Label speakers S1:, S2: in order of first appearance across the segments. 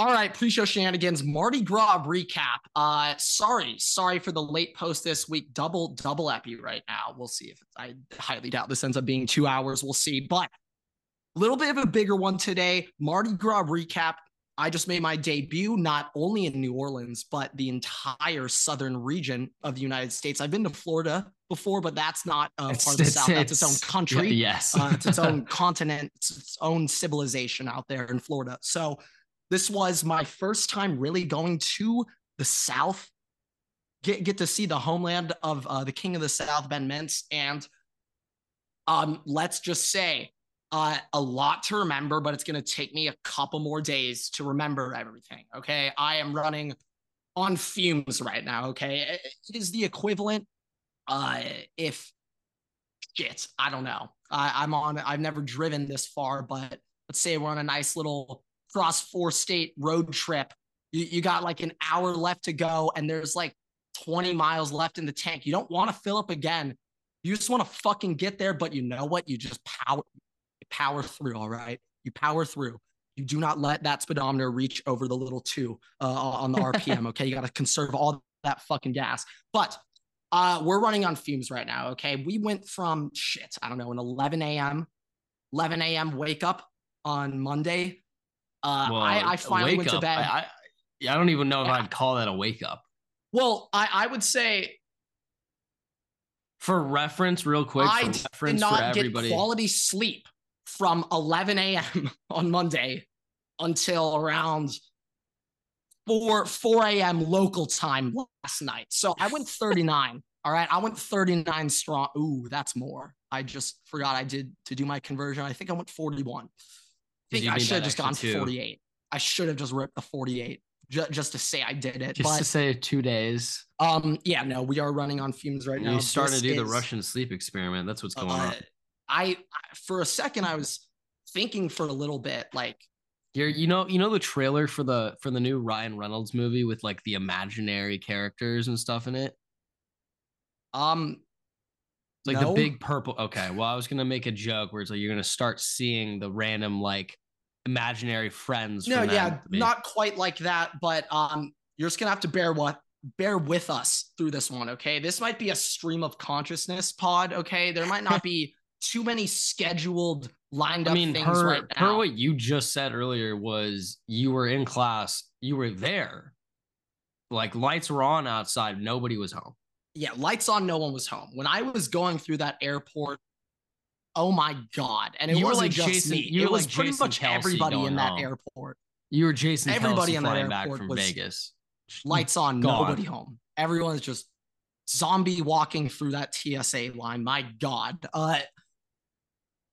S1: All right, pre-show shenanigans, Mardi Gras recap. Uh, sorry, sorry for the late post this week. Double, double epi right now. We'll see if I highly doubt this ends up being two hours. We'll see, but a little bit of a bigger one today. Mardi Gras recap. I just made my debut not only in New Orleans, but the entire southern region of the United States. I've been to Florida before, but that's not uh, part of the South. That's its own country.
S2: Yeah, yes.
S1: uh, it's its own continent. It's its own civilization out there in Florida. So this was my first time really going to the South, get get to see the homeland of uh, the King of the South, Ben Mintz, and um, let's just say uh, a lot to remember, but it's going to take me a couple more days to remember everything. Okay, I am running on fumes right now. Okay, it is the equivalent. Uh, if shit, I don't know. I, I'm on. I've never driven this far, but let's say we're on a nice little cross four state road trip. You, you got like an hour left to go, and there's like 20 miles left in the tank. You don't want to fill up again. You just want to fucking get there, but you know what? You just power power through. All right, you power through. You do not let that speedometer reach over the little two uh, on the RPM. Okay, you got to conserve all that fucking gas. But uh, we're running on fumes right now. Okay, we went from shit. I don't know, an 11 a.m. 11 a.m. wake up on Monday uh, well, I, I finally went to bed. I,
S2: I, I don't even know if yeah. I'd call that a wake up.
S1: Well, I, I would say
S2: for reference, real quick, I
S1: did not get quality sleep from 11 a.m. on Monday until around 4 4 a.m. local time last night. So I went 39. all right, I went 39 strong. Ooh, that's more. I just forgot I did to do my conversion. I think I went 41 think I should have just gone two. 48. I should have just ripped the 48 ju- just to say I did it.
S2: Just but, to say two days.
S1: Um, yeah, no, we are running on fumes right now.
S2: You starting to do is, the Russian sleep experiment. That's what's going uh, on.
S1: I for a second I was thinking for a little bit like
S2: you're, you know, you know the trailer for the for the new Ryan Reynolds movie with like the imaginary characters and stuff in it.
S1: Um,
S2: like no. the big purple. Okay, well, I was gonna make a joke where it's like you're gonna start seeing the random like imaginary friends.
S1: No, yeah, not quite like that, but um, you're just gonna have to bear what bear with us through this one. Okay, this might be a stream of consciousness pod. Okay, there might not be too many scheduled lined up I mean, things
S2: her,
S1: right now.
S2: Her what you just said earlier was you were in class, you were there, like lights were on outside, nobody was home.
S1: Yeah, lights on, no one was home. When I was going through that airport oh my god! And it you wasn't like just Jason, me; it was like pretty Jason much Kelce everybody in that home. airport.
S2: You were Jason. Everybody Kelce in that airport from was Vegas.
S1: Lights on, god. nobody home. Everyone's just zombie walking through that TSA line. My god! Uh,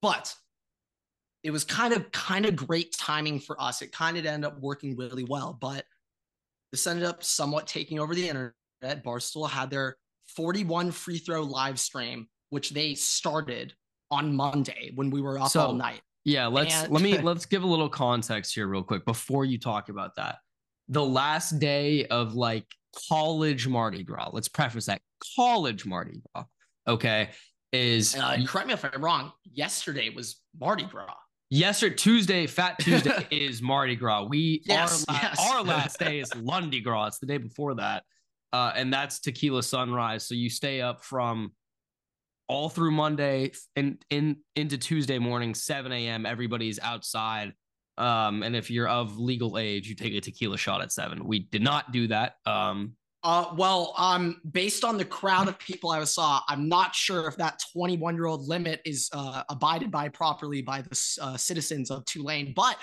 S1: but it was kind of kind of great timing for us. It kind of ended up working really well, but this ended up somewhat taking over the internet. Barstool had their 41 free throw live stream, which they started on Monday when we were up so, all night.
S2: Yeah, let's and- let me let's give a little context here real quick before you talk about that. The last day of like college Mardi Gras. Let's preface that college Mardi Gras. Okay, is
S1: uh, correct me if I'm wrong. Yesterday was Mardi Gras.
S2: Yesterday, Tuesday, Fat Tuesday is Mardi Gras. We yes, our, yes. our last day is Lundi Gras. It's the day before that, uh, and that's Tequila Sunrise. So you stay up from all through Monday and in into Tuesday morning, 7 a.m. Everybody's outside. Um, and if you're of legal age, you take a tequila shot at seven. We did not do that. Um,
S1: uh, well, um, based on the crowd of people I saw, I'm not sure if that 21 year old limit is uh, abided by properly by the uh, citizens of Tulane. But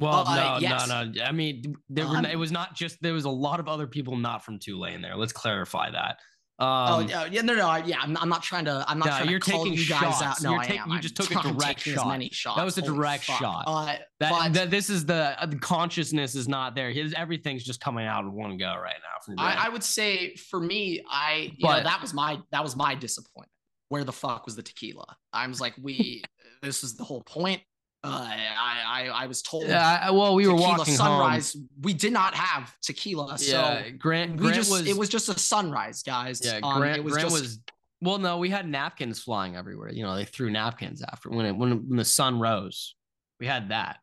S2: well, uh, no, yes. no, no. I mean, there were, um, it was not just there was a lot of other people not from Tulane there. Let's clarify that.
S1: Oh, um, oh yeah, no, no, yeah. I'm, I'm not trying to. I'm not no, trying you're to call taking you guys shots. out. No,
S2: you're
S1: I am.
S2: You just took a direct shot. many shots. That was a direct shot. Uh, that,
S1: but,
S2: that, this is the, uh, the consciousness is not there. His everything's just coming out in one go right now. From
S1: I, I, would say for me, I you but, know that was my that was my disappointment. Where the fuck was the tequila? I was like, we. this is the whole point. Uh, I, I I was told.
S2: Yeah, well, we were walking sunrise. Home.
S1: We did not have tequila, so
S2: yeah, Grant,
S1: Grant just, was. It was just a sunrise, guys.
S2: Yeah, um, Grant, was, Grant just, was. Well, no, we had napkins flying everywhere. You know, they threw napkins after when it when, when the sun rose. We had that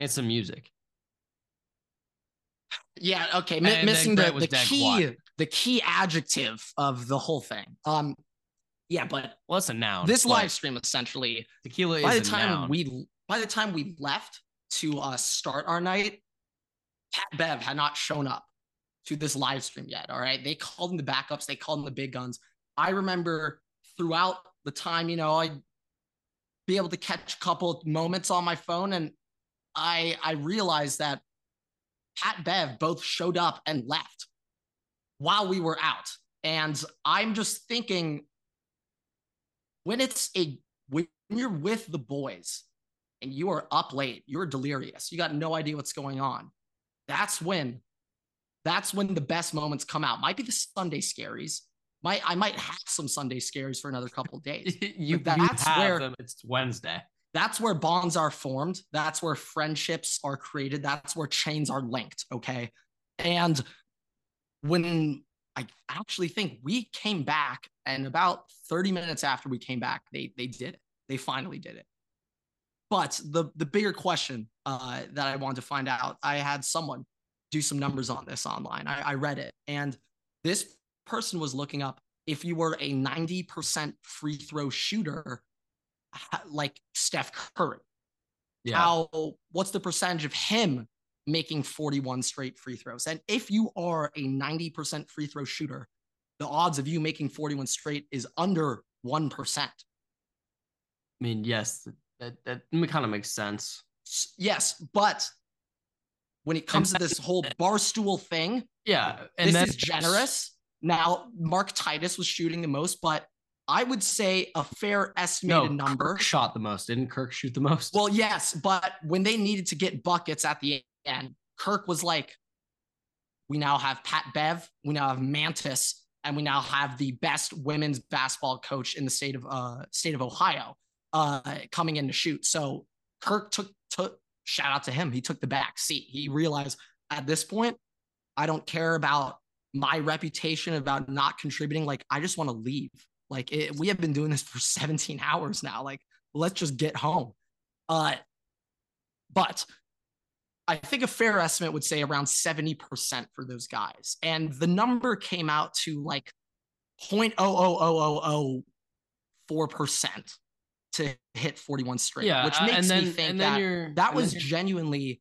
S2: and some music.
S1: Yeah, okay. M- missing the, the key the key adjective of the whole thing. Um yeah, but
S2: well, it's a noun.
S1: This live stream essentially
S2: tequila
S1: by
S2: the
S1: time
S2: noun.
S1: we by the time we left to uh start our night, Pat Bev had not shown up to this live stream yet. All right. They called in the backups, they called in the big guns. I remember throughout the time, you know, I'd be able to catch a couple moments on my phone and I I realized that Pat Bev both showed up and left while we were out. And I'm just thinking when it's a when you're with the boys and you are up late, you're delirious. You got no idea what's going on. That's when that's when the best moments come out. Might be the Sunday scaries. Might I might have some Sunday scaries for another couple of days.
S2: you, that's you where them. It's Wednesday.
S1: That's where bonds are formed. That's where friendships are created. That's where chains are linked. Okay. And when I actually think we came back, and about 30 minutes after we came back, they they did it. They finally did it. But the the bigger question uh, that I wanted to find out, I had someone do some numbers on this online. I, I read it, and this person was looking up if you were a 90% free throw shooter, like Steph Curry. Yeah. How what's the percentage of him making 41 straight free throws? And if you are a 90% free throw shooter, the odds of you making 41 straight is under 1%. I
S2: mean, yes, that, that kind of makes sense.
S1: Yes, but when it comes to this whole barstool thing,
S2: yeah,
S1: and this is generous. Now, Mark Titus was shooting the most, but I would say a fair estimated no, number.
S2: Kirk shot the most. Didn't Kirk shoot the most?
S1: Well, yes, but when they needed to get buckets at the end, Kirk was like, "We now have Pat Bev, we now have Mantis, and we now have the best women's basketball coach in the state of uh state of Ohio uh coming in to shoot." So Kirk took took shout out to him. He took the back seat. He realized at this point, I don't care about my reputation about not contributing. Like, I just want to leave. Like, it, we have been doing this for 17 hours now. Like, let's just get home. Uh, but I think a fair estimate would say around 70% for those guys. And the number came out to like 0.00004% to hit 41 straight, yeah, which makes then, me think that that was genuinely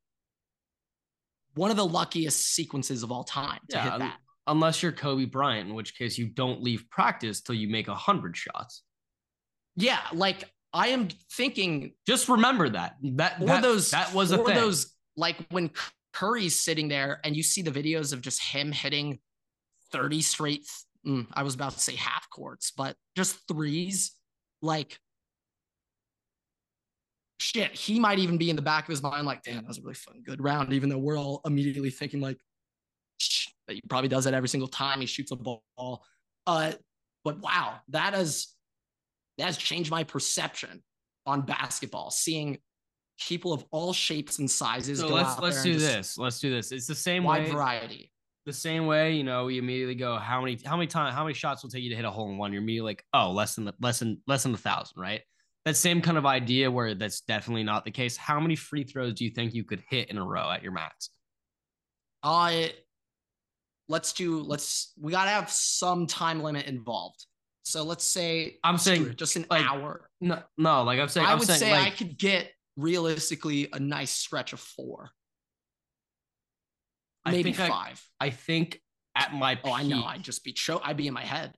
S1: one of the luckiest sequences of all time to yeah, hit that.
S2: Unless you're Kobe Bryant, in which case you don't leave practice till you make a hundred shots.
S1: Yeah, like I am thinking.
S2: Just remember that that that, those that was a thing. those
S1: like when Curry's sitting there and you see the videos of just him hitting 30 straight. Mm, I was about to say half courts, but just threes. Like shit, he might even be in the back of his mind like, damn, that was a really fun, good round, even though we're all immediately thinking like, that he probably does that every single time he shoots a ball. Uh, but wow, that has that has changed my perception on basketball. Seeing people of all shapes and sizes.
S2: So let's let's do this. Let's do this. It's the same
S1: wide
S2: way.
S1: variety.
S2: The same way, you know, you immediately go, how many how many times how many shots will take you to hit a hole in one? You're immediately like, oh, less than the less than less than a thousand, right? That same kind of idea where that's definitely not the case. How many free throws do you think you could hit in a row at your max?
S1: Uh let's do let's we gotta have some time limit involved. So let's say
S2: I'm saying
S1: just an
S2: like,
S1: hour.
S2: No, no, like I'm saying, I
S1: I'm
S2: would
S1: saying,
S2: say
S1: like, I could get realistically a nice stretch of four. Maybe
S2: I
S1: five.
S2: I, I, think at my
S1: oh, I know. I'd just be show. I'd be in my head.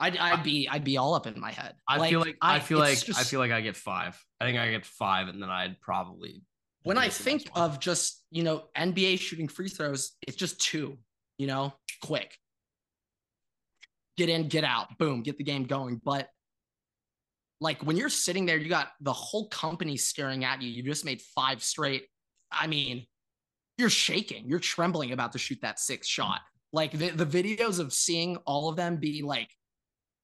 S1: I'd, I'd be I'd be all up in my head.
S2: I like, feel like I, feel like just, I feel like I get five. I think I get five, and then I'd probably.
S1: When I think of just you know NBA shooting free throws, it's just two. You know, quick. Get in, get out, boom, get the game going. But like when you're sitting there, you got the whole company staring at you. You just made five straight. I mean, you're shaking, you're trembling about to shoot that sixth shot. Like the, the videos of seeing all of them be like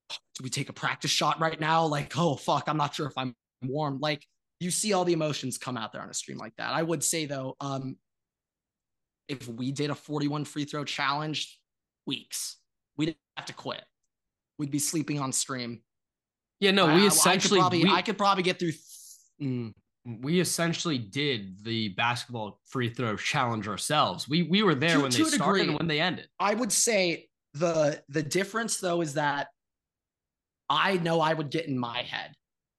S1: do we take a practice shot right now? Like, oh fuck, I'm not sure if I'm warm. Like you see all the emotions come out there on a stream like that. I would say though, um, if we did a 41 free throw challenge, weeks, we'd have to quit. We'd be sleeping on stream.
S2: Yeah, no, we essentially
S1: I could probably,
S2: we,
S1: I could probably get through. mm,
S2: we essentially did the basketball free throw challenge ourselves. We we were there to, when they started degree, and when they ended.
S1: I would say the the difference though is that I know I would get in my head.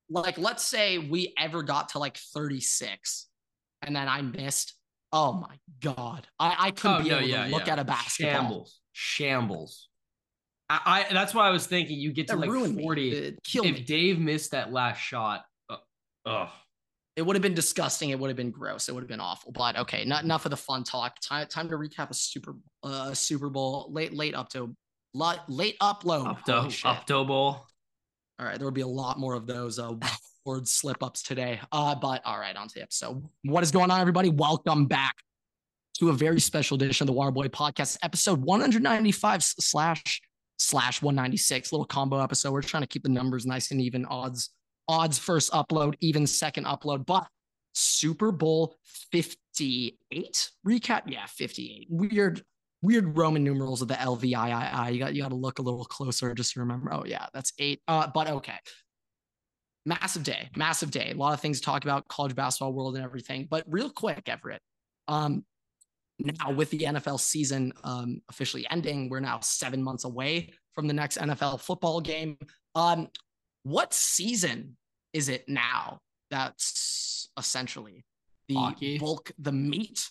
S1: Like let's say we ever got to like 36 and then I missed. Oh my god. I, I couldn't oh, be no, able yeah, to look yeah. at a basketball.
S2: Shambles. Shambles. I, I, that's why I was thinking you get to that like 40. Kill if me. Dave missed that last shot, uh, ugh.
S1: It would have been disgusting. It would have been gross. It would have been awful. But okay, not enough of the fun talk. Time time to recap a super uh Super Bowl late late up to late upload.
S2: Upto, Upto Bowl.
S1: All right, there will be a lot more of those uh word slip ups today. Uh, but all right, on to the episode. What is going on, everybody? Welcome back to a very special edition of the Waterboy Podcast, episode 195 slash slash 196. Little combo episode. We're trying to keep the numbers nice and even. Odds odds first upload, even second upload. But Super Bowl 58 recap. Yeah, 58. Weird, weird Roman numerals of the LVII. You got you got to look a little closer just to remember. Oh yeah, that's eight. Uh, but okay. Massive day, massive day. A lot of things to talk about, college basketball world and everything. But real quick, Everett. Um, now with the NFL season um, officially ending, we're now seven months away from the next NFL football game. Um, what season is it now? That's essentially the Hockey. bulk, the meat.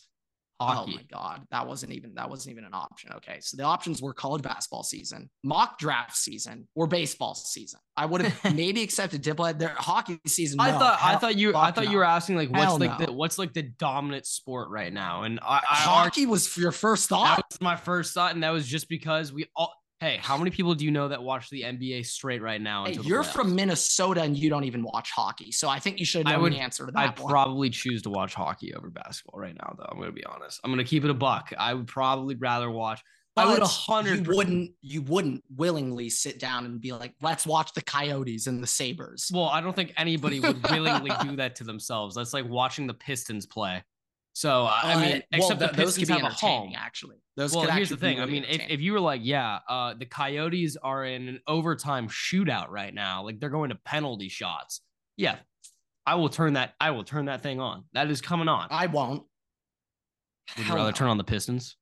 S1: Hockey. Oh my god, that wasn't even that wasn't even an option. Okay, so the options were college basketball season, mock draft season, or baseball season. I would have maybe accepted Diplo. Their hockey season.
S2: I no, thought I thought you I thought no. you were asking like what's hell like no. the what's like the dominant sport right now, and I, I
S1: hockey was your first thought.
S2: That was my first thought, and that was just because we all Hey, how many people do you know that watch the NBA straight right now?
S1: Hey, you're playoffs? from Minnesota and you don't even watch hockey, so I think you should know I would, the answer to that.
S2: I'd probably choose to watch hockey over basketball right now, though. I'm going to be honest. I'm going to keep it a buck. I would probably rather watch.
S1: But I would hundred. You wouldn't. You wouldn't willingly sit down and be like, "Let's watch the Coyotes and the Sabres."
S2: Well, I don't think anybody would willingly do that to themselves. That's like watching the Pistons play. So I uh, mean, except well, the Pistons have a home.
S1: Actually, those
S2: well, here's the thing. I mean, if, if you were like, yeah, uh, the Coyotes are in an overtime shootout right now, like they're going to penalty shots. Yeah, I will turn that. I will turn that thing on. That is coming on.
S1: I won't.
S2: Would you rather no. turn on the Pistons?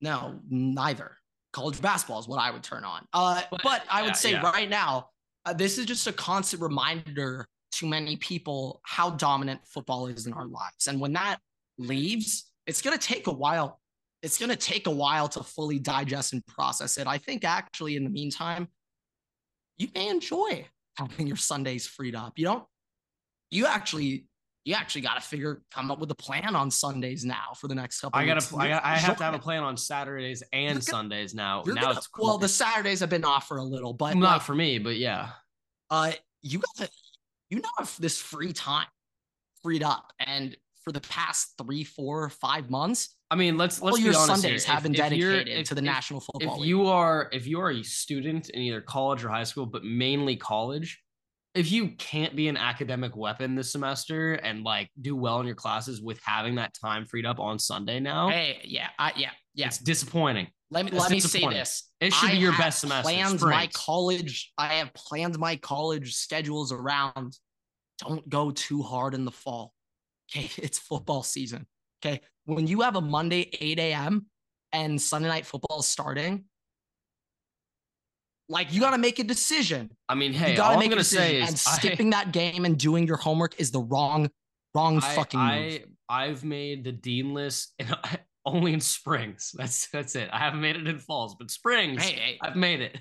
S1: No, neither. College basketball is what I would turn on. Uh, but, but I would yeah, say yeah. right now, uh, this is just a constant reminder to many people how dominant football is in our lives. And when that leaves, it's going to take a while. It's going to take a while to fully digest and process it. I think actually, in the meantime, you may enjoy having your Sundays freed up. You don't, you actually, you actually got to figure, come up with a plan on Sundays now for the next couple.
S2: I got to, I, I have to have a plan on Saturdays and gonna, Sundays now. Now
S1: gonna,
S2: it's cool.
S1: well, the Saturdays have been off for a little, but
S2: not like, for me, but yeah.
S1: Uh, you got to you now have this free time freed up. And for the past three, four, five months,
S2: I mean, let's let's all your
S1: Sundays
S2: here.
S1: have been dedicated if, to the if, National Football.
S2: If
S1: League.
S2: you are if you are a student in either college or high school, but mainly college, if you can't be an academic weapon this semester and like do well in your classes with having that time freed up on Sunday now,
S1: hey, yeah, I, yeah, yeah,
S2: it's disappointing.
S1: Let me let me say this.
S2: It should I be your best semester.
S1: Plans my college. I have planned my college schedules around don't go too hard in the fall. Okay. It's football season. Okay. When you have a Monday, 8 a.m. and Sunday night football starting, like you got to make a decision.
S2: I mean, hey, you gotta all make I'm gonna say is
S1: and skipping I, that game and doing your homework is the wrong, wrong I, fucking I, move.
S2: I've made the dean list and only in springs. That's that's it. I haven't made it in falls, but springs, hey, hey. I've made it.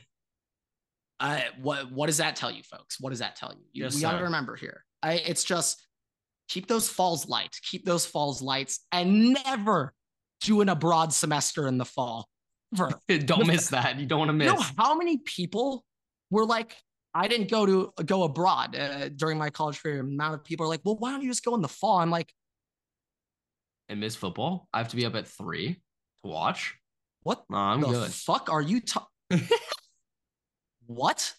S1: Uh, what what does that tell you, folks? What does that tell you? you yes, we got to remember here. I, it's just keep those falls light, keep those falls lights, and never do an abroad semester in the fall.
S2: Don't miss that. You don't want to miss. You know
S1: how many people were like, I didn't go to go abroad uh, during my college career. Amount of people are like, well, why don't you just go in the fall? I'm like,
S2: and miss football. I have to be up at three to watch.
S1: What
S2: no, I'm
S1: the
S2: good.
S1: fuck are you talking? what?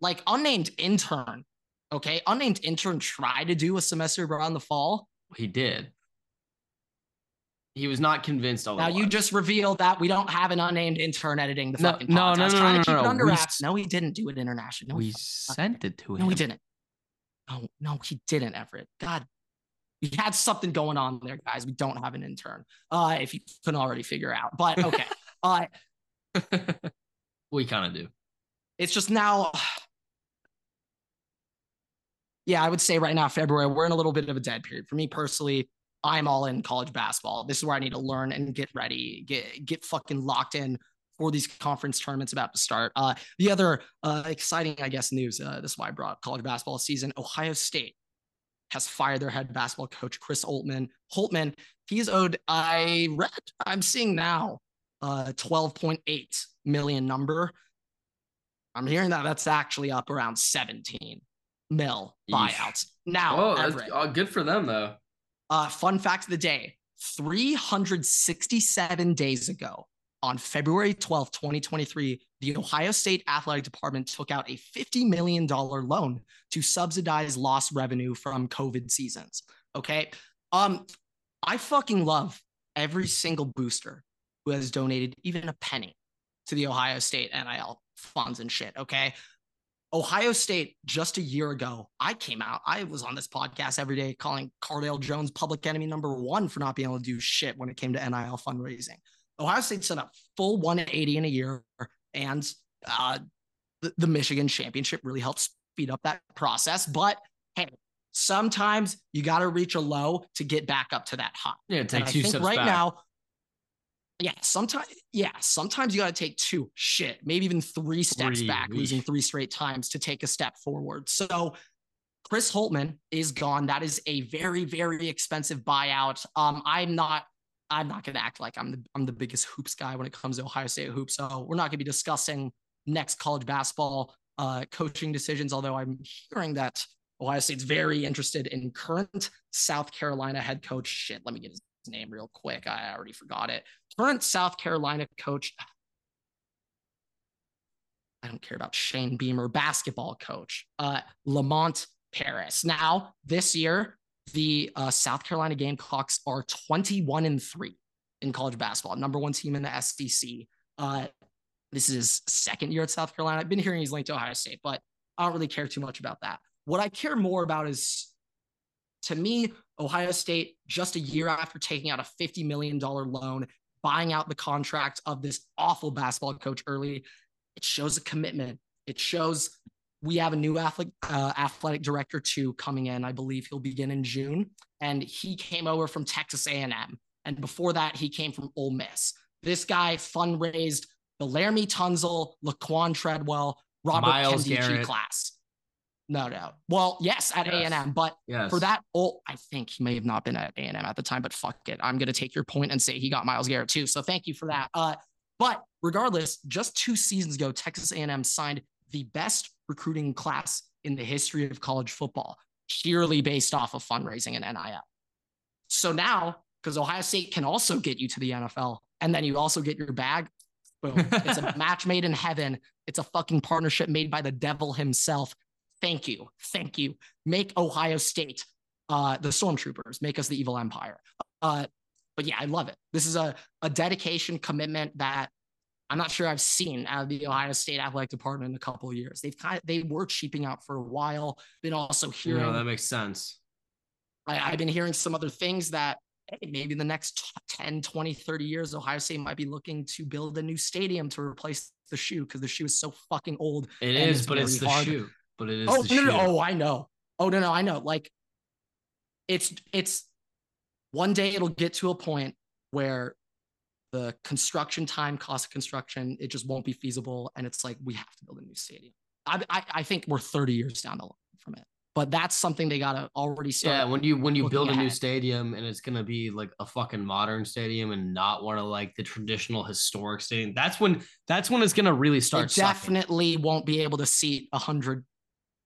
S1: Like unnamed intern Okay. Unnamed intern tried to do a semester around the fall.
S2: He did. He was not convinced.
S1: Now you just revealed that we don't have an unnamed intern editing the
S2: no,
S1: fucking
S2: no, podcast. No, no, no,
S1: trying
S2: no,
S1: to keep
S2: no,
S1: it under wraps. No, he didn't do it international.
S2: No, we sent it to him.
S1: No, we didn't. No, no, he didn't, Everett. God, we had something going on there, guys. We don't have an intern. Uh, if you couldn't already figure out, but okay. uh,
S2: we kind of do.
S1: It's just now. Yeah, I would say right now, February, we're in a little bit of a dead period. For me personally, I'm all in college basketball. This is where I need to learn and get ready, get get fucking locked in for these conference tournaments about to start. Uh, the other uh, exciting, I guess, news. Uh, this is why I brought college basketball season. Ohio State has fired their head basketball coach Chris Holtmann. Holtmann, he's owed. I read. I'm seeing now, uh, 12.8 million number. I'm hearing that that's actually up around 17 mil buyouts. Now,
S2: oh, uh, good for them though.
S1: Uh, fun fact of the day: 367 days ago, on February 12, 2023, the Ohio State Athletic Department took out a $50 million loan to subsidize lost revenue from COVID seasons. Okay. Um, I fucking love every single booster who has donated even a penny to the Ohio State NIL funds and shit. Okay. Ohio State, just a year ago, I came out. I was on this podcast every day calling Cardale Jones public enemy number one for not being able to do shit when it came to NIL fundraising. Ohio State's done a full 180 in a year, and uh, the, the Michigan championship really helped speed up that process. But hey, sometimes you got to reach a low to get back up to that high.
S2: Yeah, take two steps
S1: right
S2: back.
S1: now. Yeah, sometimes yeah, sometimes you got to take two shit, maybe even three steps three, back, losing three straight times to take a step forward. So Chris Holtmann is gone. That is a very, very expensive buyout. Um, I'm not I'm not going to act like I'm the I'm the biggest hoops guy when it comes to Ohio State hoops. So we're not going to be discussing next college basketball uh, coaching decisions. Although I'm hearing that Ohio State's very interested in current South Carolina head coach. Shit, let me get his name real quick. I already forgot it. Current South Carolina coach. I don't care about Shane Beamer, basketball coach, uh, Lamont Paris. Now, this year, the uh, South Carolina Gamecocks are 21 and three in college basketball, number one team in the SEC. Uh, this is second year at South Carolina. I've been hearing he's linked to Ohio State, but I don't really care too much about that. What I care more about is, to me, Ohio State, just a year after taking out a $50 million loan, buying out the contract of this awful basketball coach early, it shows a commitment. It shows we have a new athletic, uh, athletic director too coming in. I believe he'll begin in June, and he came over from Texas A&M, and before that he came from Ole Miss. This guy fundraised the Laremy Tunsil, Laquon Treadwell, Robert Myles Garrett. class. No doubt. Well, yes, at yes. A&M, but yes. for that, oh, I think he may have not been at A&M at the time, but fuck it. I'm going to take your point and say he got Myles Garrett too. So thank you for that. Uh, but regardless, just two seasons ago, Texas A&M signed the best recruiting class in the history of college football, purely based off of fundraising and NIL. So now, because Ohio State can also get you to the NFL, and then you also get your bag. Boom. It's a match made in heaven. It's a fucking partnership made by the devil himself. Thank you. Thank you. Make Ohio State uh, the stormtroopers, make us the evil empire. Uh, but yeah, I love it. This is a, a dedication, commitment that I'm not sure I've seen out of the Ohio State athletic department in a couple of years. They've kind of they were cheaping out for a while. Been also hearing.
S2: No, that makes sense.
S1: I, have been hearing some other things that hey, maybe the next 10, 20, 30 years, Ohio State might be looking to build a new stadium to replace the shoe because the shoe is so fucking old.
S2: It is, but it's the hard. shoe. But it is.
S1: Oh
S2: no,
S1: no, oh, I know. Oh no, no, I know. Like, it's it's one day it'll get to a point where the construction time, cost of construction, it just won't be feasible. And it's like, we have to build a new stadium. I, I, I think we're 30 years down the line from it. But that's something they gotta already start.
S2: Yeah, when you when you build a new stadium and it's gonna be like a fucking modern stadium and not one of like the traditional historic stadium, that's when that's when it's gonna really start.
S1: It definitely won't be able to seat a hundred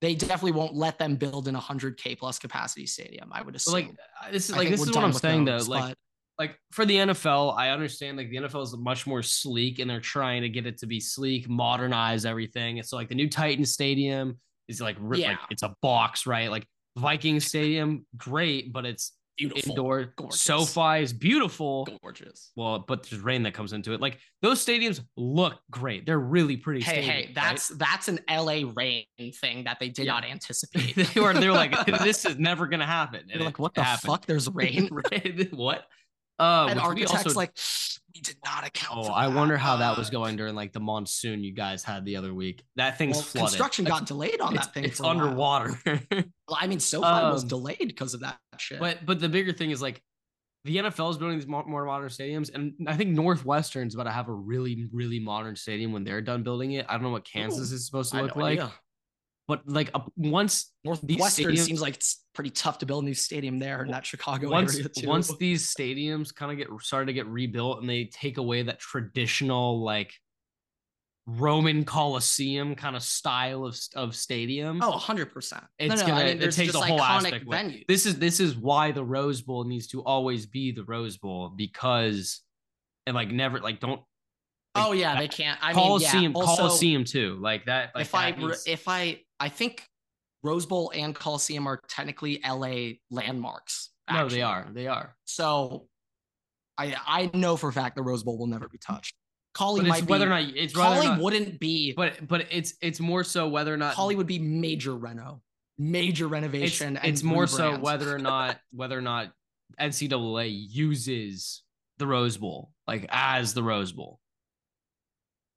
S1: they definitely won't let them build in a hundred K plus capacity stadium. I would assume.
S2: Like this is like this is what I'm saying those, though. Like like for the NFL, I understand like the NFL is much more sleek and they're trying to get it to be sleek, modernize everything. So like the new Titan Stadium is like, yeah. like it's a box, right? Like Viking Stadium, great, but it's
S1: beautiful,
S2: indoor. Gorgeous. SoFi is beautiful,
S1: gorgeous.
S2: Well, but there's rain that comes into it. Like those stadiums look great. They're really pretty.
S1: Hey, hey, that's right? that's an LA rain thing that they did yeah. not anticipate.
S2: they were they were like, this is never gonna happen.
S1: And They're like, what the happened. fuck? There's rain.
S2: what?
S1: Uh, and architects also, like we did not account. Oh,
S2: I wonder how that was going during like the monsoon you guys had the other week. That thing's well, flooded.
S1: Construction got delayed on that thing.
S2: It's underwater.
S1: well, I mean, SoFi um, was delayed because of that shit.
S2: But but the bigger thing is like the NFL is building these more, more modern stadiums, and I think Northwestern's about to have a really really modern stadium when they're done building it. I don't know what Kansas Ooh, is supposed to look like. Idea. But like uh, once
S1: Northwestern stadiums, seems like it's pretty tough to build a new stadium there in that Chicago
S2: once,
S1: area too.
S2: Once these stadiums kind of get started to get rebuilt and they take away that traditional like Roman Coliseum kind of style of, of stadium.
S1: Oh, 100%. It's
S2: no, no, gonna I mean, it takes a whole aspect. Venues. This is this is why the Rose Bowl needs to always be the Rose Bowl because and like never like don't
S1: like, oh yeah, they can't. I
S2: Coliseum,
S1: mean,
S2: yeah, also, Coliseum too. Like that. Like
S1: if that I means... if I I think Rose Bowl and Coliseum are technically LA landmarks.
S2: Actually. No, they are. They are.
S1: So I I know for a fact the Rose Bowl will never be touched. Collie might
S2: whether
S1: be,
S2: or not it's
S1: Collie
S2: not,
S1: wouldn't be
S2: but but it's it's more so whether or not
S1: Collie would be major reno. Major renovation.
S2: It's, it's more so whether or not whether or not NCAA uses the Rose Bowl like as the Rose Bowl.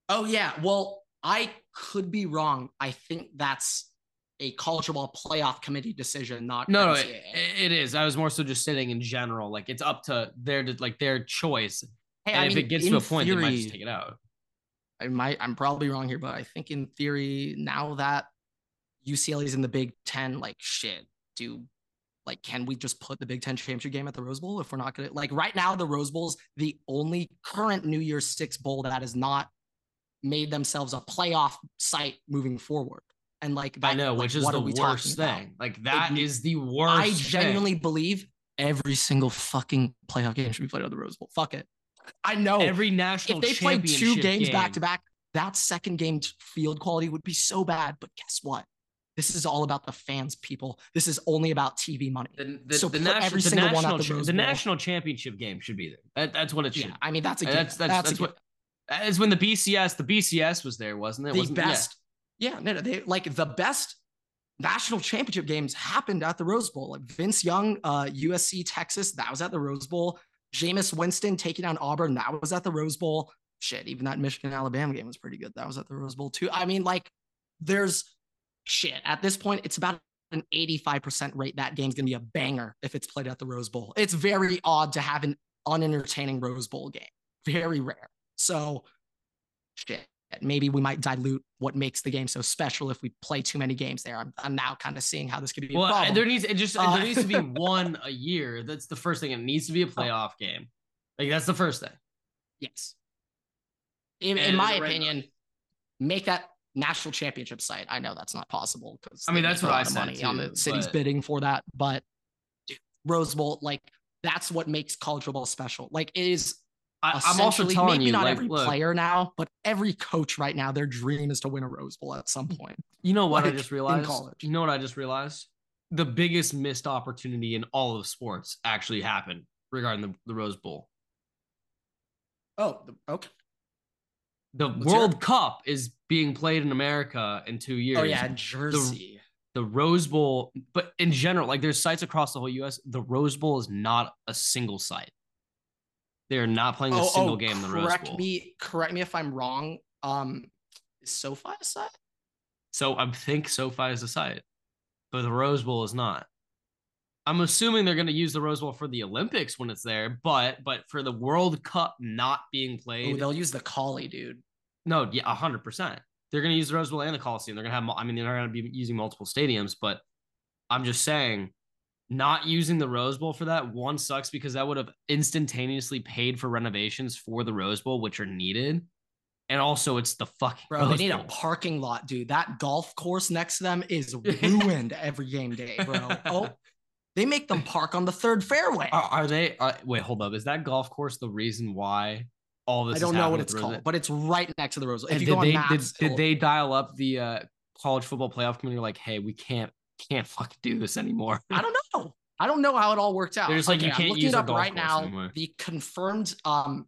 S1: Oh yeah. Well, I could be wrong. I think that's a college football playoff committee decision, not
S2: no, no, it, it is. I was more so just saying in general, like it's up to their like their choice. Hey, and I if mean, it gets to a point, theory, they might just take it out.
S1: I might. I'm probably wrong here, but I think in theory, now that UCLA is in the Big Ten, like shit, do like can we just put the Big Ten championship game at the Rose Bowl if we're not gonna like right now the Rose Bowl's the only current New Year's Six bowl that is not made themselves a playoff site moving forward. And like
S2: that, I know, like, which is the worst thing. About? Like that is the worst.
S1: I genuinely thing. believe every single fucking playoff game should be played on the Rose Bowl. Fuck it. I know
S2: every national. If they played two
S1: games
S2: game.
S1: back to back, that second game field quality would be so bad. But guess what? This is all about the fans, people. This is only about TV money.
S2: The, the, so the national, every single one the, the national championship game should be there. That, that's what it should. Yeah,
S1: I mean that's a
S2: that's that's, that's, that's what as when the BCS, the BCS was there, wasn't it?
S1: The
S2: wasn't,
S1: best. Yeah. yeah, no, no, they like the best national championship games happened at the Rose Bowl. Like Vince Young, uh, USC Texas, that was at the Rose Bowl. Jameis Winston taking down Auburn, that was at the Rose Bowl. Shit, even that Michigan Alabama game was pretty good. That was at the Rose Bowl too. I mean, like, there's shit at this point. It's about an 85% rate that game's gonna be a banger if it's played at the Rose Bowl. It's very odd to have an unentertaining Rose Bowl game. Very rare. So, shit, maybe we might dilute what makes the game so special if we play too many games there. I'm, I'm now kind of seeing how this could be.
S2: Well, there needs it just uh, there needs to be one a year. That's the first thing. It needs to be a oh. playoff game. Like that's the first thing.
S1: Yes. In, in my opinion, right make that national championship site. I know that's not possible because
S2: I mean that's what I said money
S1: too, on the city's but... bidding for that, but dude, Rose Bowl, like that's what makes college football special. Like it is I, am also telling maybe you, not like, every look, player now, but every coach right now, their dream is to win a Rose Bowl at some point.
S2: You know what like, I just realized? In college. You know what I just realized? The biggest missed opportunity in all of sports actually happened regarding the, the Rose Bowl.
S1: Oh, okay.
S2: The Let's World Cup is being played in America in two oh, years. Oh
S1: yeah, Jersey.
S2: The, the Rose Bowl, but in general, like there's sites across the whole U.S. The Rose Bowl is not a single site. They are not playing a oh, single oh, game in the Rose
S1: Bowl. Me, correct me if I'm wrong. Um, is SoFi a site?
S2: So I think SoFi is a site, but the Rose Bowl is not. I'm assuming they're going to use the Rose Bowl for the Olympics when it's there, but but for the World Cup not being played,
S1: Ooh, they'll use the Collie, dude.
S2: No, yeah, hundred percent. They're going to use the Rose Bowl and the Coliseum. They're going to have, I mean, they're going to be using multiple stadiums, but I'm just saying not using the Rose Bowl for that one sucks because that would have instantaneously paid for renovations for the Rose Bowl, which are needed. And also, it's the fucking
S1: bro. Rose they need Bowl. a parking lot, dude. That golf course next to them is ruined every game day, bro. Oh, they make them park on the third fairway.
S2: Are, are they? Uh, wait, hold up. Is that golf course the reason why all this?
S1: I don't know what it's called, but it's right next to the Rose. Bowl. If you
S2: did
S1: go
S2: they,
S1: maps,
S2: did, did they dial up the uh, college football playoff committee? Like, hey, we can't can't fucking do this anymore.
S1: I don't know. I don't know how it all worked out.
S2: They're like
S1: okay,
S2: you can't
S1: I'm looking
S2: use
S1: it up
S2: golf
S1: right now.
S2: anymore.
S1: The confirmed um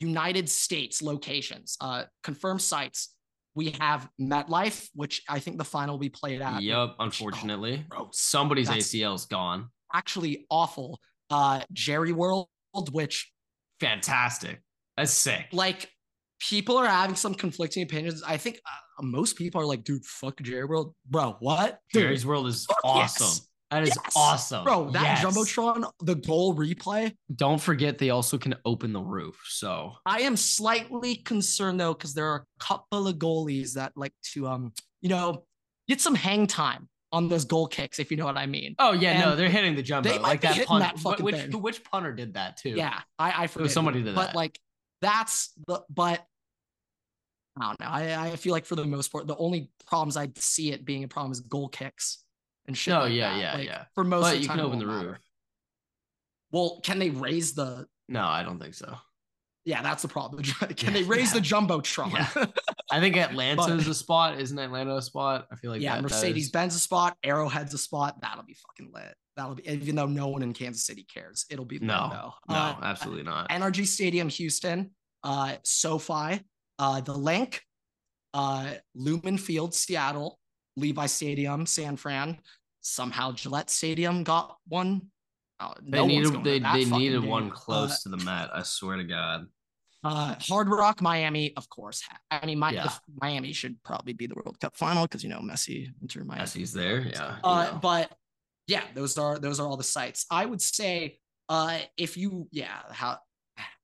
S1: United States locations, uh confirmed sites. We have MetLife, which I think the final will be played at.
S2: Yep, unfortunately.
S1: Bro,
S2: Somebody's
S1: That's-
S2: ACL's gone.
S1: actually awful. Uh Jerry World, which
S2: Fantastic. That's sick.
S1: like people are having some conflicting opinions. I think uh, most people are like, dude, fuck Jerry World. Bro, what? Dude,
S2: Jerry's World is awesome.
S1: yes.
S2: That is
S1: Yes.
S2: awesome.
S1: Bro, that
S2: Yes.
S1: Jumbotron, the goal replay.
S2: Don't forget they also can open the roof. So
S1: I am slightly concerned though, because there are a couple of goalies that like to um, you know, get some hang time on those goal kicks, if you know what I mean.
S2: Oh yeah, no, they're hitting the jumbo
S1: they might
S2: like
S1: be
S2: that
S1: hitting
S2: punt.
S1: that fucking
S2: which
S1: thing.
S2: which punter did that too?
S1: Yeah, I I forget.
S2: somebody
S1: who,
S2: did
S1: but
S2: that.
S1: like that's the but I don't know. I I feel like for the most part, the only problems I see it being a problem is goal kicks and shit.
S2: No,
S1: like
S2: yeah,
S1: that.
S2: yeah,
S1: Like,
S2: yeah.
S1: For most
S2: But
S1: of the
S2: you
S1: time,
S2: can open the roof.
S1: matter. Well, can they raise the?
S2: No, I don't think so.
S1: Yeah, that's the problem. Can they raise the jumbotron?
S2: Yeah. I think Atlanta
S1: But-
S2: is a spot. Isn't Atlanta a spot? I feel like
S1: yeah,
S2: that, that
S1: Mercedes
S2: is-
S1: Benz a spot, Arrowhead's a spot. That'll be fucking lit. That'll be even though no one in Kansas City cares, it'll be lit
S2: No,
S1: though.
S2: no,
S1: Uh,
S2: absolutely not.
S1: NRG Stadium, Houston, uh, SoFi, uh, the Link, uh, Lumen Field, Seattle, Levi Stadium, San Fran. Somehow Gillette Stadium got one. Uh,
S2: They
S1: no
S2: needed they, they needed
S1: game.
S2: one
S1: Uh,
S2: close to the met I swear to God.
S1: Uh, Hard Rock, Miami, of course. I mean, my,
S2: Yeah.
S1: Miami should probably be the World Cup final because you know Messi into Miami.
S2: Messi's there. Yeah. you
S1: Uh,
S2: know.
S1: but yeah, those are those are all the sites. I would say, uh, if you yeah, how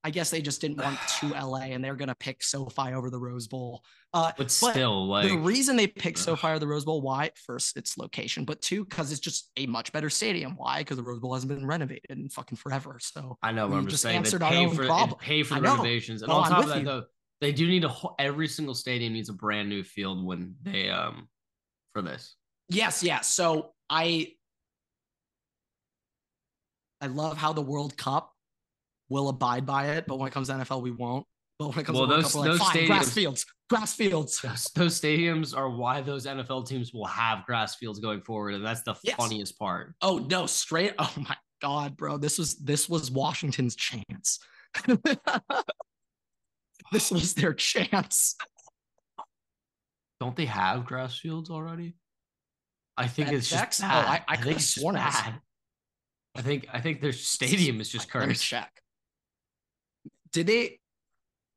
S1: I guess they just didn't want to LA and they're gonna pick SoFi over the Rose Bowl. Uh,
S2: but still, like
S1: the reason they picked
S2: ugh.
S1: SoFi over the Rose Bowl, why? First, its location, but two, because it's just a much better stadium. Why? Because the Rose Bowl hasn't been renovated in fucking forever. So
S2: I know, but I'm just saying
S1: answered our
S2: pay
S1: own
S2: for
S1: problem.
S2: pay for the renovations, and
S1: No,
S2: on top of that,
S1: you.
S2: though, they do need a whole, every single stadium needs a brand new field when they um for this.
S1: yes, yeah. So I I love how the World Cup will abide by it, but when it comes to NFL, we won't. But when it comes
S2: Well,
S1: to
S2: those-
S1: Cup, we're like,
S2: those
S1: fine, grass fields, grass fields.
S2: Those, those stadiums are why those NFL teams will have grass fields going forward, and that's the
S1: Yes.
S2: funniest part.
S1: Oh no, straight. Oh my god, bro. This was this was Washington's chance. this was their chance.
S2: Don't they have grass fields already? I think
S1: That
S2: it's just
S1: Oh,
S2: bad.
S1: I- I
S2: think
S1: could've sworn it
S2: bad. I think I think their stadium is just
S1: Let me
S2: cursed.
S1: check. Did they?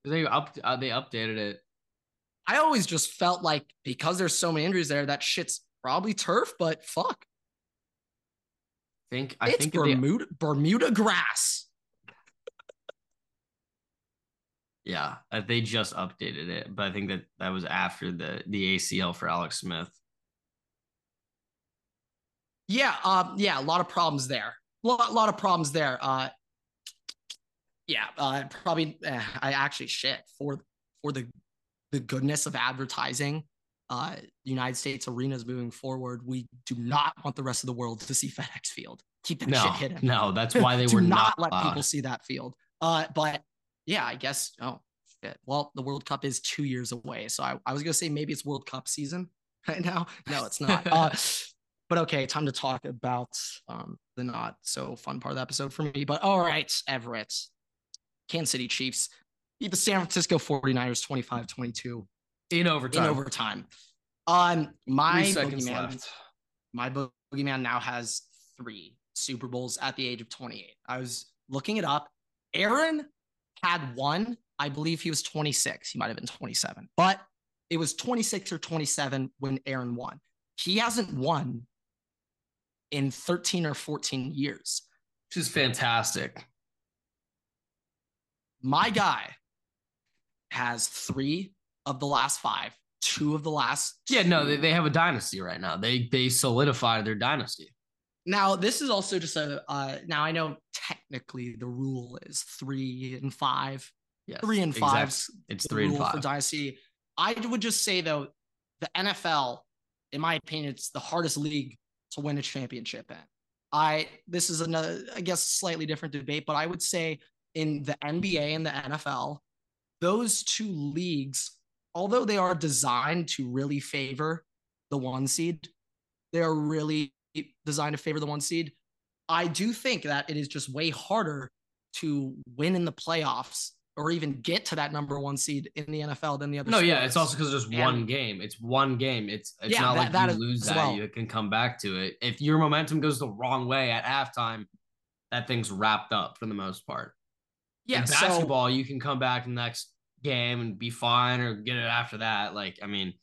S2: They up uh, they updated it.
S1: I always just felt like because there's so many injuries there, that shit's probably turf. But fuck,
S2: I think I
S1: it's
S2: think they,
S1: Bermuda Bermuda grass.
S2: yeah uh, they just updated it, but I think that that was after the the ACL for Alex Smith.
S1: Yeah, um, yeah, a lot of problems there. A lot, lot of problems there. Uh, yeah, uh, probably. eh, I actually shit for for the the goodness of advertising. Uh, United States arenas moving forward. We do not want the rest of the world to see FedEx Field. Keep that
S2: No,
S1: shit hidden.
S2: no, that's why they were
S1: not,
S2: not
S1: let
S2: allowed.
S1: people see that field. Uh, but yeah, I guess. Oh shit. Well, the World Cup is two years away, so I, I was gonna say maybe it's World Cup season right now. No, it's not. uh, but okay, time to talk about um, the not so fun part of the episode for me. But all right, Everett, Kansas City Chiefs beat the San Francisco 49ers 25 22
S2: in overtime.
S1: in overtime. Um, my boogeyman,
S2: left.
S1: my boogeyman now has three Super Bowls at the age of 28. I was looking it up. Aaron had one. I believe he was 26. He might have been 27, but it was 26 or 27 when Aaron won. He hasn't won in 13 or 14 years.
S2: Which is fantastic.
S1: My guy has three of the last five, two of the last.
S2: Yeah, no, they, they have a dynasty right now. They they solidified their dynasty.
S1: Now, this is also just a. Uh, now I know technically the rule is three and five,
S2: Yes,
S1: three and
S2: exact-
S1: fives.
S2: It's three and
S1: five for dynasty. I would just say though, the NFL, in my opinion, it's the hardest league to win a championship in. I this is another, I guess, slightly different debate, but I would say in the NBA and the NFL, those two leagues, although they are designed to really favor the one seed, they are really designed to favor the one seed. I do think that it is just way harder to win in the playoffs or even get to that number one seed in the NFL than the other.
S2: No, sports. yeah, it's also because there's and, one game. It's one game. It's it's yeah, not that, like that you lose that well. you can come back to it. If your momentum goes the wrong way at halftime, that thing's wrapped up for the most part. Yeah, in basketball, so, you can come back the next game and be fine or get it after that. Like, I mean,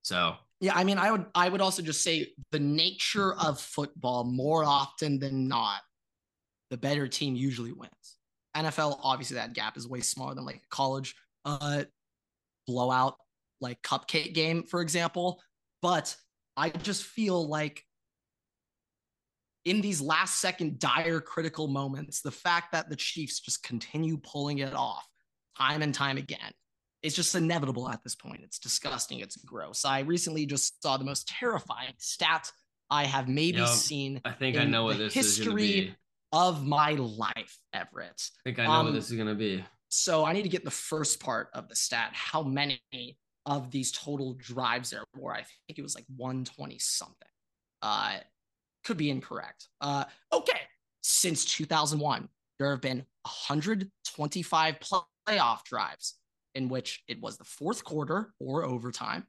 S2: so
S1: yeah, I mean, I would I would also just say the nature of football more often than not, the better team usually wins. NFL, obviously, that gap is way smaller than like college uh, blowout, like cupcake game, for example. But I just feel like in these last second dire critical moments, the fact that the Chiefs just continue pulling it off time and time again is just inevitable at this point. It's disgusting. It's gross. I recently just saw the most terrifying stat I have maybe yep. seen.
S2: I think I know what this history
S1: of my life, Everett.
S2: I think I know um, what this is going to be.
S1: So I need to get the first part of the stat. How many of these total drives there were? I think it was like 120 something. Uh, could be incorrect. Uh, okay. Since 2001, there have been 125 playoff drives in which it was the fourth quarter or overtime.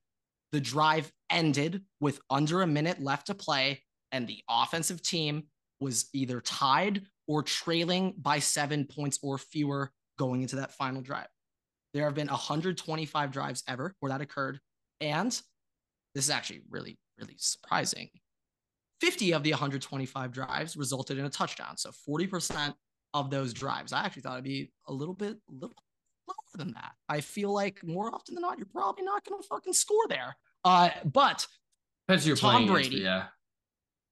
S1: The drive ended with under a minute left to play, and the offensive team was either tied or trailing by seven points or fewer going into that final drive. There have been 125 drives ever where that occurred. And this is actually really, really surprising. 50 of the 125 drives resulted in a touchdown. So 40% of those drives. I actually thought it'd be a little bit, a little lower than that. I feel like more often than not, you're probably not going to fucking score there. Uh, but
S2: Tom Brady, yeah.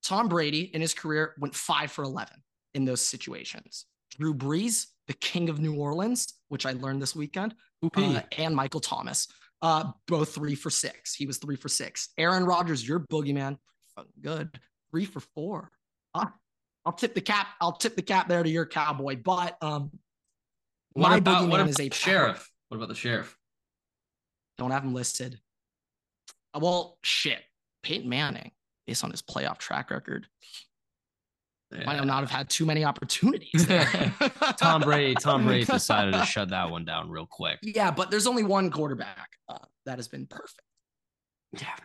S1: Tom Brady in his career went five for 11 in those situations. Drew Brees, the king of New Orleans, which I learned this weekend, uh, and Michael Thomas, uh, both three for six. He was three for six. Aaron Rodgers, your boogeyman, Fucking good, three for four. Uh, I'll tip the cap. I'll tip the cap there to your cowboy. But um,
S2: what my about, boogeyman is a sheriff. What about the sheriff?
S1: Don't have him listed. Well, shit. Peyton Manning based on his playoff track record. Yeah. Might not have had too many opportunities.
S2: Tom Brady, Tom Brady decided to shut that one down real quick.
S1: Yeah, but there's only one quarterback uh, that has been perfect.
S2: Yeah.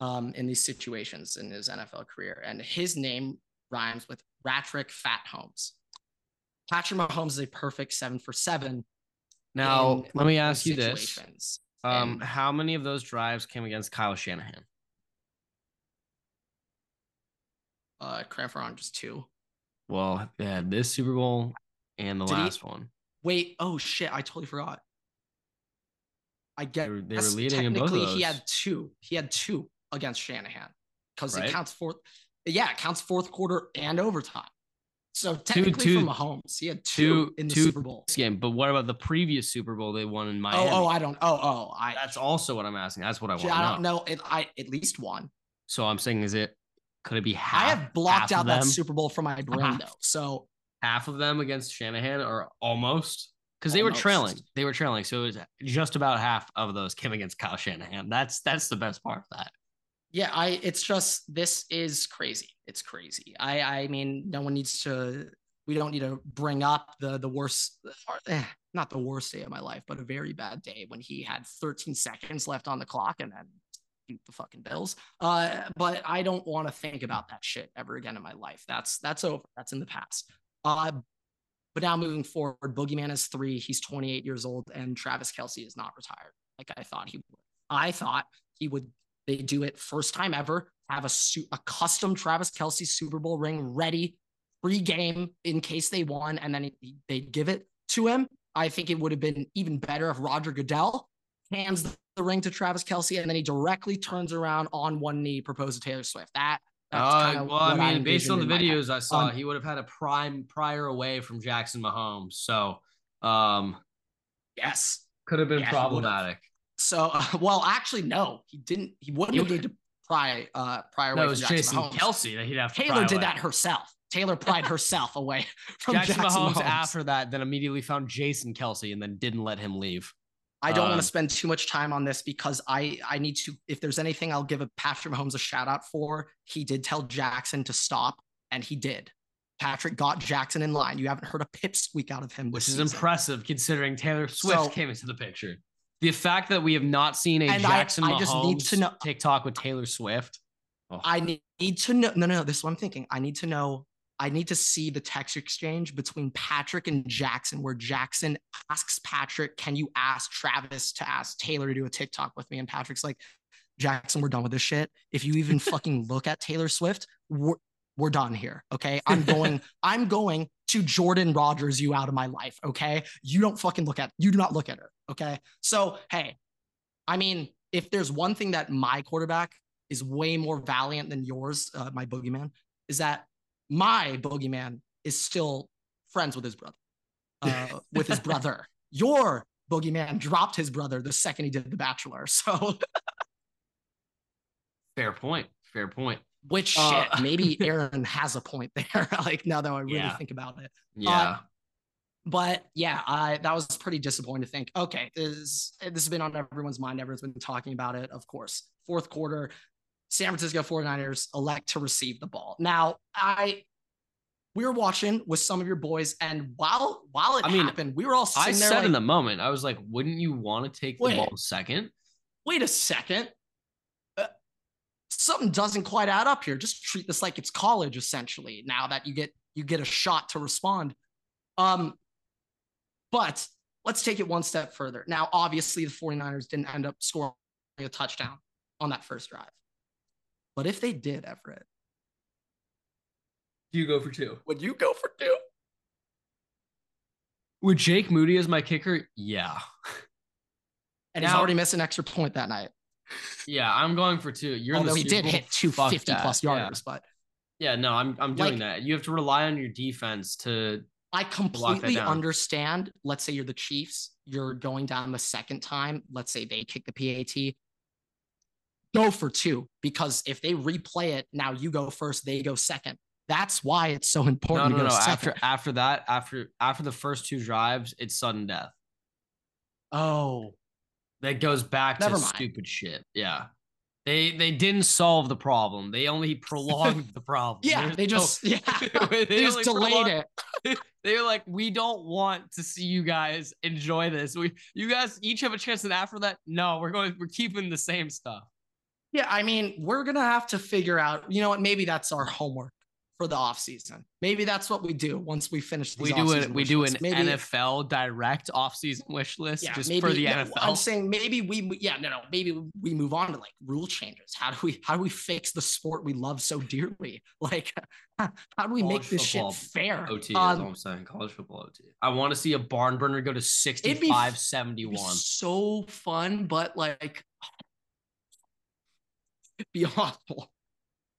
S1: Um, in these situations in his NFL career, and his name rhymes with Ratrick Fat Holmes. Patrick Mahomes is a perfect seven for seven.
S2: Now, let me ask you this: um, and, How many of those drives came against Kyle Shanahan?
S1: uh Cranford on just two.
S2: Well, they had this Super Bowl and the Did last he, one.
S1: Wait, oh shit, I totally forgot. I get
S2: they were, they were leading in both of those.
S1: He had two. He had two against Shanahan because right? it counts fourth. Yeah, it counts fourth quarter and overtime. So technically two, two, from Mahomes, he had two, two in the two Super Bowl
S2: game. But what about the previous Super Bowl they won in Miami?
S1: Oh, oh, I don't. Oh, oh, I.
S2: That's also what I'm asking. That's what I want. I
S1: don't know. It, I at least one.
S2: So I'm saying, is it could it be half?
S1: I have blocked out that Super Bowl from my brain though. So
S2: half of them against Shanahan or almost because they were trailing. They were trailing. So it was just about half of those came against Kyle Shanahan. That's that's the best part of that.
S1: Yeah, I it's just this is crazy. It's crazy. I I mean, no one needs to we don't need to bring up the the worst eh, not the worst day of my life, but a very bad day when he had 13 seconds left on the clock and then beat the fucking Bills. Uh, but I don't want to think about that shit ever again in my life. That's that's over. That's in the past. Uh, but now moving forward, Boogeyman is three. He's 28 years old, and Travis Kelce is not retired like I thought he would. I thought he would. They do it first time ever. Have a su- a custom Travis Kelce Super Bowl ring ready, free game in case they won, and then they give it to him. I think it would have been even better if Roger Goodell hands the ring to Travis Kelce, and then he directly turns around on one knee, proposes to Taylor Swift. That
S2: uh, well, I mean, I based on the videos I saw, um, he would have had a prime prior away from Jackson Mahomes. So, um,
S1: yes,
S2: could have been yeah, problematic.
S1: So, uh, well, actually, no, he didn't. He wouldn't have needed to pry uh, prior no, away from Jackson Jason
S2: Mahomes. Kelce that he'd have to
S1: Taylor did
S2: away.
S1: that herself. Taylor pried herself away from
S2: Jackson,
S1: Jackson
S2: Mahomes,
S1: Mahomes.
S2: After that, then immediately found Jason Kelce and then didn't let him leave.
S1: I don't um, want to spend too much time on this because I I need to. If there's anything I'll give a Patrick Mahomes a shout out for, he did tell Jackson to stop, and he did. Patrick got Jackson in line. You haven't heard a pip squeak out of him,
S2: which
S1: is
S2: season. impressive considering Taylor Swift so, came into the picture. The fact that we have not seen a Jackson I, I just need to know TikTok with Taylor Swift.
S1: Oh. I need to know. No, no, no. This is what I'm thinking. I need to know. I need to see the text exchange between Patrick and Jackson, where Jackson asks Patrick, "Can you ask Travis to ask Taylor to do a TikTok with me?" And Patrick's like, "Jackson, we're done with this shit. If you even fucking look at Taylor Swift, we're done here. Okay. I'm going, I'm going to Jordan Rodgers you out of my life. Okay. You don't fucking look at, you do not look at her. Okay. So, hey, I mean, if there's one thing that my quarterback is way more valiant than yours, uh, my boogeyman, is that my boogeyman is still friends with his brother. Uh, with his brother. Your boogeyman dropped his brother the second he did The Bachelor. So
S2: fair point. Fair point.
S1: Which uh, shit, maybe Aaron has a point there. like now that I really yeah. think about it.
S2: Yeah. Uh,
S1: but yeah, I that was pretty disappointing to think. Okay, this this has been on everyone's mind. Everyone's been talking about it. Of course, fourth quarter, San Francisco 49ers elect to receive the ball. Now, I we were watching with some of your boys, and while while it I mean, happened, we were all
S2: I said
S1: like,
S2: in the moment, I was like, wouldn't you want to take the wait, ball second?
S1: Wait a second something doesn't quite add up here. Just treat this like it's college essentially. Now that you get you get a shot to respond. Um, but let's take it one step further. Now, obviously, the 49ers didn't end up scoring a touchdown on that first drive. But if they did, Everett, do
S2: you go for two.
S1: Would you go for two?
S2: With Jake Moody as my kicker, yeah.
S1: And now, he's already missed an extra point that night.
S2: Yeah, I'm going for two. You're
S1: Although he did hit 250 plus yards,
S2: yeah.
S1: but
S2: yeah, no, I'm I'm doing like, that. You have to rely on your defense to.
S1: I completely understand. Let's say you're the Chiefs, you're going down the second time. Let's say they kick the PAT. Go for two because if they replay it, now you go first, they go second. That's why it's so important.
S2: No, no, no. After after that, after after the first two drives, it's sudden death.
S1: Oh,
S2: that goes back Never to mind. stupid shit. Yeah. They they didn't solve the problem. They only prolonged the problem.
S1: yeah, There's they just no, yeah they, they just delayed it.
S2: They're like, we don't want to see you guys enjoy this. We you guys each have a chance, and after that, no, we're going, we're keeping the same stuff.
S1: Yeah, I mean, we're gonna have to figure out. You know what? Maybe that's our homework for the off season. Maybe that's what we do once we finish.
S2: we do it. We do an maybe, NFL direct off season wish list yeah, just maybe, for the NFL.
S1: I'm saying maybe we. Yeah, no, no. Maybe we move on to like rule changes. How do we? How do we fix the sport we love so dearly? Like, how do we College make this shit fair?
S2: OT um, is what I'm saying. College football OT. I want to see a barn burner go to 65, 71.
S1: so fun, but like, it'd be awful.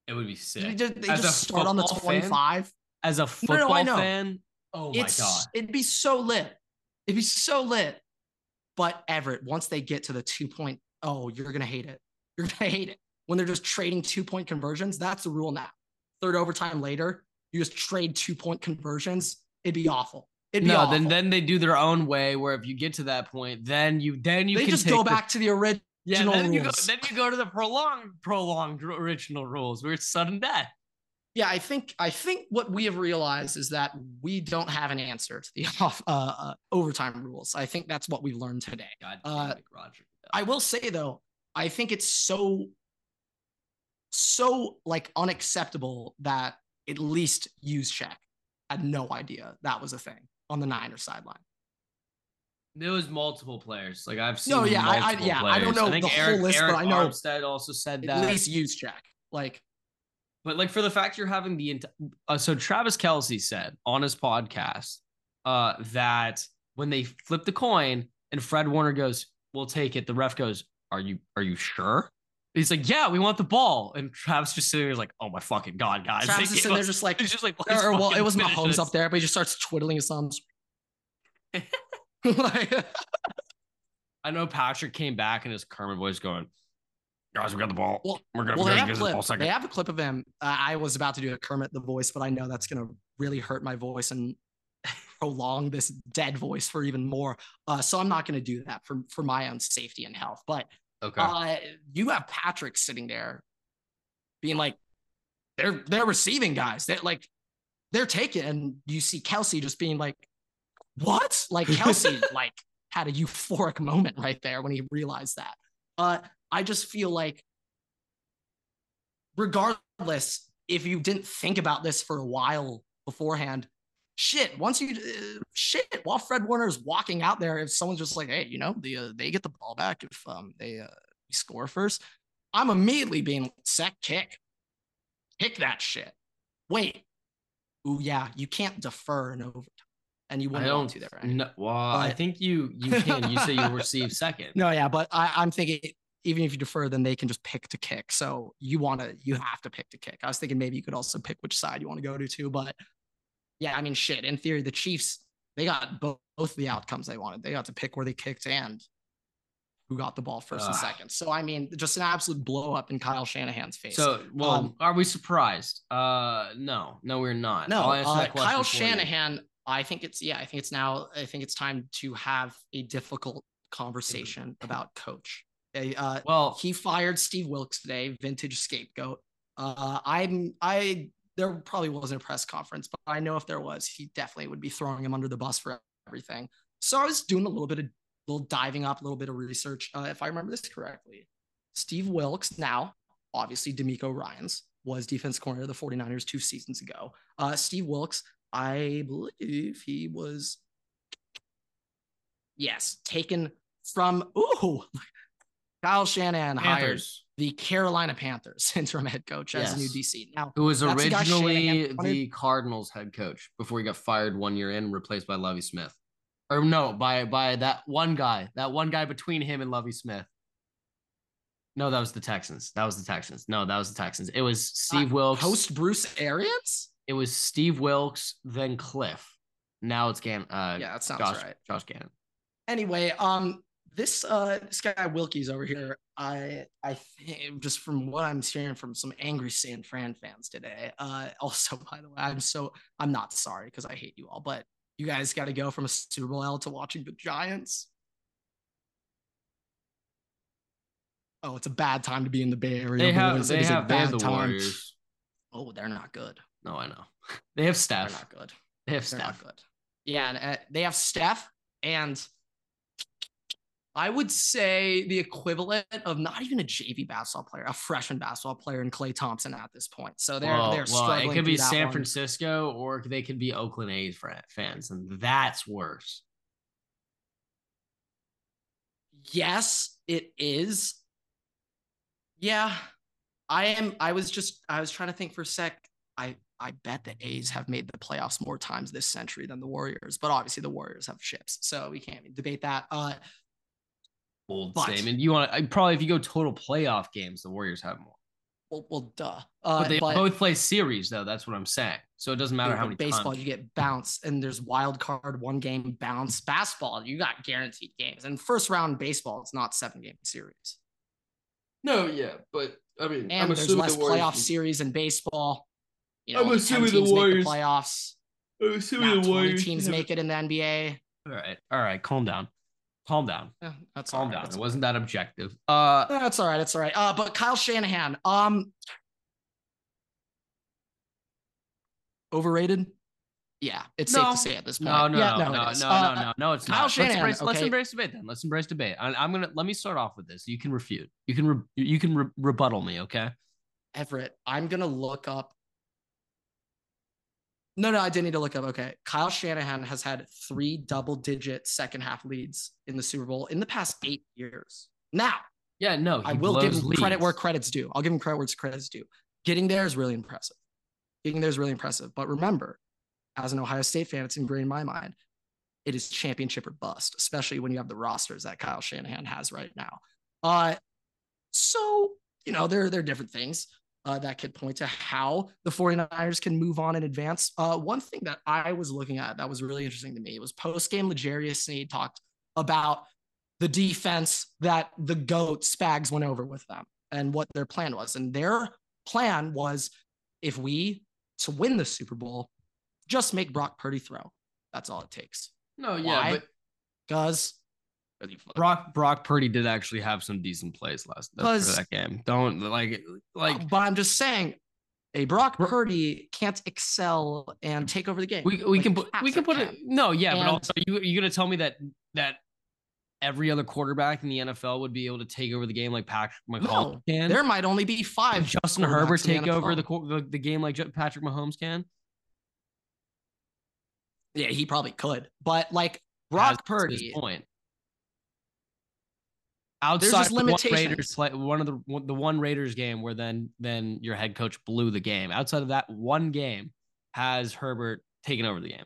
S2: It would be sick.
S1: They just, they just start on the 25.
S2: Fan, as a football no, no, fan, oh my
S1: it's,
S2: god.
S1: It'd be so lit. It'd be so lit. But Everett, once they get to the two point, oh, you're gonna hate it. You're gonna hate it. When they're just trading two point conversions, that's the rule now. Third overtime later, you just trade two point conversions. It'd be awful. It'd be no, awful.
S2: then then they do their own way. Where if you get to that point, then you then you
S1: they just go back to the original
S2: yeah, then you go then you go to the prolonged prolonged original rules where it's sudden death.
S1: Yeah, I think I think what we have realized is that we don't have an answer to the off uh, uh, overtime rules. I think that's what we've learned today. God uh, Roger. I will say though, I think it's so so like unacceptable that at least Juszczyk had no idea that was a thing on the Niners sideline.
S2: There was multiple players. Like I've seen. No,
S1: yeah,
S2: I,
S1: I, yeah,
S2: players.
S1: I don't know I the Eric, whole list, Eric but I know
S2: Armstead also said
S1: that. At least Juszczyk. Like,
S2: but like for the fact you're having the ent- uh, so Travis Kelce said on his podcast uh that when they flip the coin and Fred Warner goes, "We'll take it," the ref goes, "Are you are you sure?" He's like, "Yeah, we want the ball," and Travis just sitting there like, "Oh my fucking god, guys!"
S1: Travis is sitting there just like, he's just like, or, well, it was Mahomes up there, but he just starts twiddling his thumbs.
S2: like, I know Patrick came back and his Kermit voice going, guys, we got the ball. Well, We're gonna,
S1: well, they, have clip, the they have a clip of him. Uh, I was about to do a Kermit the voice, but I know that's gonna really hurt my voice and prolong this dead voice for even more. Uh, so I'm not gonna do that for for my own safety and health. But
S2: okay,
S1: uh, you have Patrick sitting there, being like, they're they're receiving guys. They're like, they're taken, and you see Kelce just being like, "What?" Like Kelce, like had a euphoric moment right there when he realized that. Uh, I just feel like, regardless, if you didn't think about this for a while beforehand, shit. Once you uh, shit, while Fred Warner is walking out there, if someone's just like, "Hey, you know, the uh, they get the ball back if um they uh, score first, I'm immediately being sec kick, kick that shit. Wait, ooh yeah, you can't defer an overtime, and you wouldn't want to there. Right?
S2: No, well, but, I think you you can. You say you'll receive second.
S1: No, yeah, but I, I'm thinking even if you defer, then they can just pick to kick. So you want to, you have to pick to kick. I was thinking maybe you could also pick which side you want to go to too, but yeah, I mean, shit. In theory, the Chiefs they got both, both the outcomes they wanted. They got to pick where they kicked and who got the ball first and second. So I mean, just an absolute blow up in Kyle Shanahan's face.
S2: So, well, um, are we surprised? Uh, no, no, we're not.
S1: No, uh, Kyle Shanahan. I think it's yeah. I think it's now. I think it's time to have a difficult conversation about coach. Uh, well, he fired Steve Wilks today, vintage scapegoat. Uh, I'm I there probably wasn't a press conference, but I know if there was, he definitely would be throwing him under the bus for everything. So I was doing a little bit of little diving up, a little bit of research. Uh, if I remember this correctly, Steve Wilks, now obviously DeMeco Ryans, was defense corner of the 49ers two seasons ago. Uh, Steve Wilks, I believe he was, yes, taken from, ooh, Kyle Shanahan Panthers. hires the Carolina Panthers interim head coach as yes. a new DC. Now,
S2: who was originally the Cardinals head coach before he got fired one year in, replaced by Lovie Smith, or no, by by that one guy, that one guy between him and Lovie Smith. No, that was the Texans. That was the Texans. No, that was the Texans. It was Steve uh, Wilks.
S1: Post Bruce Arians.
S2: It was Steve Wilks, then Cliff. Now it's Gan. Uh,
S1: yeah, that sounds
S2: Josh,
S1: right.
S2: Josh Gannon.
S1: Anyway, um, this uh this guy Wilkies over here, I I think just from what I'm hearing from some angry San Fran fans today. Uh also by the way, I'm so I'm not sorry because I hate you all, but you guys got to go from a Super Bowl L to watching the Giants. Oh, it's a bad time to be in the Bay Area.
S2: They have, they have, they have the time. Warriors.
S1: Oh, they're not good.
S2: No, I know. They have Steph.
S1: They're not good.
S2: They have they're Steph.
S1: good. Yeah, and uh, they have Steph and I would say the equivalent of not even a JV basketball player, a freshman basketball player in Klay Thompson at this point. So they're well, they're well, struggling.
S2: It could be San one. Francisco or they could be Oakland A's fans, and that's worse.
S1: Yes, it is. Yeah, I am. I was just I was trying to think for a sec. I I bet the A's have made the playoffs more times this century than the Warriors, but obviously the Warriors have ships, so we can't debate that. Uh,
S2: bold but, statement. You want to probably if you go total playoff games, the Warriors have more.
S1: Well, well duh.
S2: Uh, but they but, both play series though. That's what I'm saying. So it doesn't matter how many
S1: baseball
S2: times.
S1: you get bounce and there's wild card one game bounce. Basketball you got guaranteed games and first round baseball it's not seven game series.
S2: No, yeah, but I mean,
S1: and I'm there's less the playoff series in baseball.
S2: You know, I'm assuming the Warriors
S1: the playoffs.
S2: I'm assuming the Warriors
S1: teams make it in the NBA.
S2: All right, all right, calm down. Calm down.
S1: Yeah, that's
S2: calm
S1: right.
S2: down. That's it wasn't that objective. Uh,
S1: that's all right. That's all right. Uh, but Kyle Shanahan, um, overrated. Yeah, it's no, safe to say at this point.
S2: No, no,
S1: yeah,
S2: no, no, no, no,
S1: uh,
S2: no, no, no, it's
S1: Kyle
S2: not.
S1: Shanahan.
S2: Let's embrace,
S1: okay.
S2: let's embrace debate then. Let's embrace debate. I, am gonna let me start off with this. You can refute. You can re, you can re- rebuttal me. Okay.
S1: Everett, I'm gonna look up no, no, I did need to look up. Okay. Kyle Shanahan has had three double digit second half leads in the Super Bowl in the past eight years. Now,
S2: yeah, no,
S1: I will give him leads. credit where credit's due. I'll give him credit where credit's due. Getting there is really impressive. Getting there is really impressive. But remember, as an Ohio State fan, it's ingrained in my mind. It is championship or bust, especially when you have the rosters that Kyle Shanahan has right now. Uh, so, you know, there, there are different things uh, that could point to how the 49ers can move on and advance. Uh, one thing that I was looking at that was really interesting to me was post game, L'Jarius Sneed talked about the defense that the GOAT Spags went over with them and what their plan was. And their plan was if we to win the Super Bowl, just make Brock Purdy throw. That's all it takes.
S2: No, yeah, Why? but
S1: because
S2: Brock Brock Purdy did actually have some decent plays last uh, for that game. Don't like like.
S1: Uh, but I'm just saying, a Brock Purdy can't excel and take over the game.
S2: We, we like can put we can put it no yeah, and, but also you you gonna tell me that that every other quarterback in the NFL would be able to take over the game like Patrick Mahomes no, can?
S1: There might only be five.
S2: Justin Herbert take the over the, the the game like Patrick Mahomes can.
S1: Yeah, he probably could, but like Brock Purdy.
S2: Point outside of one Raiders play, one of the the one Raiders game where then then your head coach blew the game. Outside of that one game, has Herbert taken over the game?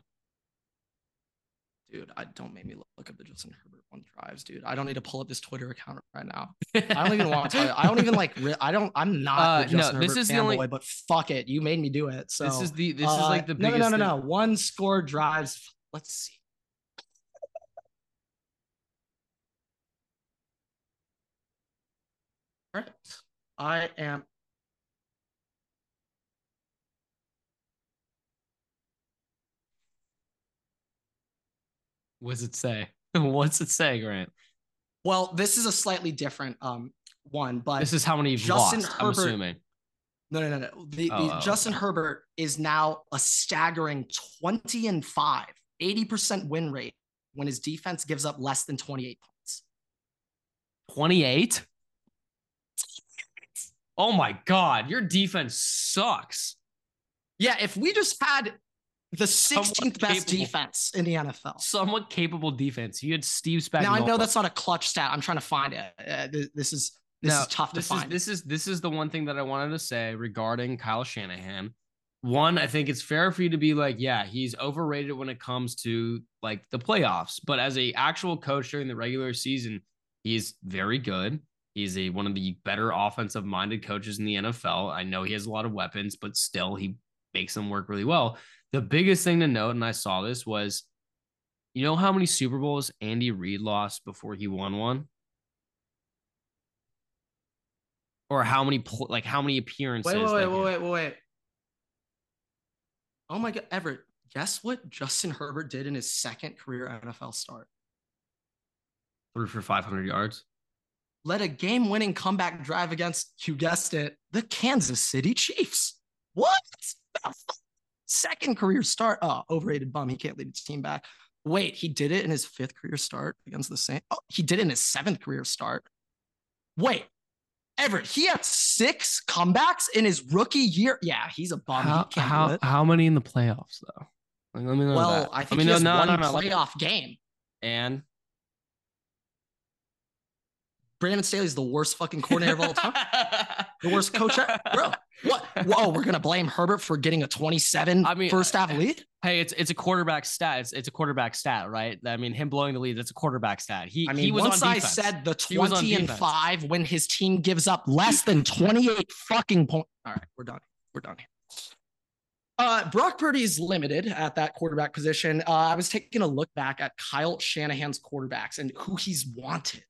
S1: Dude, I don't make me look up the Justin Herbert one drives, dude. I don't need to pull up this Twitter account right now. I don't even want to tell you. I don't even like. I don't. I'm not. Uh, no, this Herbert is the only. Boy, but fuck it, you made me do it. So
S2: this is the. This uh, is like the biggest.
S1: No, no, no, no, no. One score drives. Let's see. All right. I am.
S2: What does it say? What's it say, Grant?
S1: Well, this is a slightly different um one, but
S2: this is how many Justin lost, Herbert, I'm assuming.
S1: No, no, no, no. The, oh, the oh, Justin Herbert is now a staggering 20 and 5, 80% win rate when his defense gives up less than 28 points.
S2: 28? Oh my God, your defense sucks.
S1: Yeah, if we just had the 16th best defense in the NFL,
S2: somewhat capable defense, you had Steve Spagnuolo.
S1: Now I know that's not a clutch stat. I'm trying to find it. Uh, this is this now, is tough to
S2: this
S1: find.
S2: Is, this is this is the one thing that I wanted to say regarding Kyle Shanahan. One, I think it's fair for you to be like, yeah, he's overrated when it comes to like the playoffs, but as a actual coach during the regular season, he's very good. He's a one of the better offensive minded coaches in the NFL. I know he has a lot of weapons, but still he makes them work really well. The biggest thing to note, and I saw this, was you know how many Super Bowls Andy Reid lost before he won one? Or how many like how many appearances?
S1: Wait, wait, wait, wait, wait, wait. Oh my god, Everett, guess what Justin Herbert did in his second career NFL start?
S2: Threw for 500 yards
S1: led a game winning comeback drive against, you guessed it, the Kansas City Chiefs. What? Second career start. Oh, overrated bum. He can't lead his team back. Wait, he did it in his fifth career start against the Saints. Oh, he did it in his seventh career start. Wait, Everett, he had six comebacks in his rookie year. Yeah, he's a bum.
S2: How, how, how, many in the playoffs though?
S1: Like, let me know. Well, that. I think I mean, he has no, one no, no, playoff game.
S2: And
S1: Brandon Staley's the worst fucking coordinator of all time. the worst coach, ever. bro. What? Whoa, we're gonna blame Herbert for getting a 27 I mean, first half lead.
S2: Hey, it's it's a quarterback stat. It's, it's a quarterback stat, right? I mean, him blowing the lead, that's a quarterback stat. He,
S1: I mean,
S2: he was
S1: once I said the 20 and five when his team gives up less than 28 fucking points. All right, we're done. We're done here. Uh, Brock Purdy is limited at that quarterback position. Uh, I was taking a look back at Kyle Shanahan's quarterbacks and who he's wanted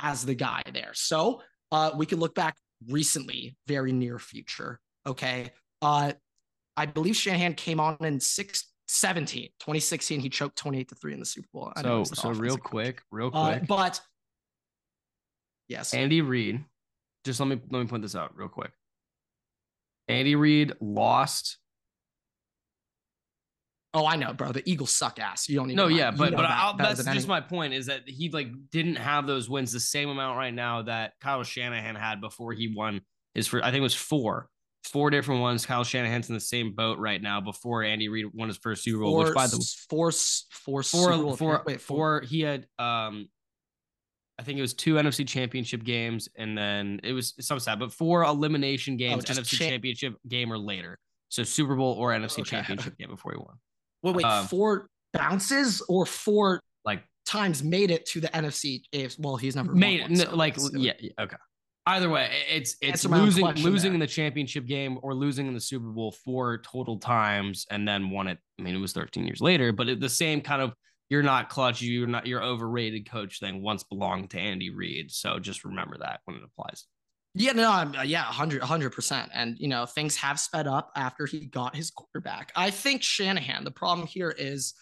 S1: as the guy there. So uh, we can look back recently, very near future. Okay. Uh, I believe Shanahan came on in six, 17, 2016. He choked 28 to 3 in the Super Bowl.
S2: I so, so real quick, real uh, quick.
S1: Uh, but yes.
S2: Andy Reid, just let me let me point this out real quick. Andy Reid lost
S1: Oh, I know, bro. The Eagles suck ass. You don't need.
S2: No, yeah, but but that that's just my point is that he like didn't have those wins the same amount right now that Kyle Shanahan had before he won his first. I think it was four, four different ones. Kyle Shanahan's in the same boat right now before Andy Reid won his first Super Bowl. Four, which by the
S1: four, four, four,
S2: four, wait, four. He had um, I think it was two NFC Championship games, and then it was some sad, but four elimination games, oh, NFC cha- Championship game or later. So Super Bowl or NFC okay. Championship game before he won.
S1: Wait, wait, um, four bounces or four like times made it to the NFC AFC. Well, he's never
S2: made it. So like yeah, yeah, okay. Either way, it's it's losing losing there. in the championship game or losing in the Super Bowl four total times and then won it. I mean, it was 13 years later, but it, the same kind of you're not clutch, you're not your overrated coach thing once belonged to Andy Reid. So just remember that when it applies.
S1: Yeah, no, I'm, uh, yeah, 100, percent And, you know, things have sped up after he got his quarterback. I think Shanahan, the problem here is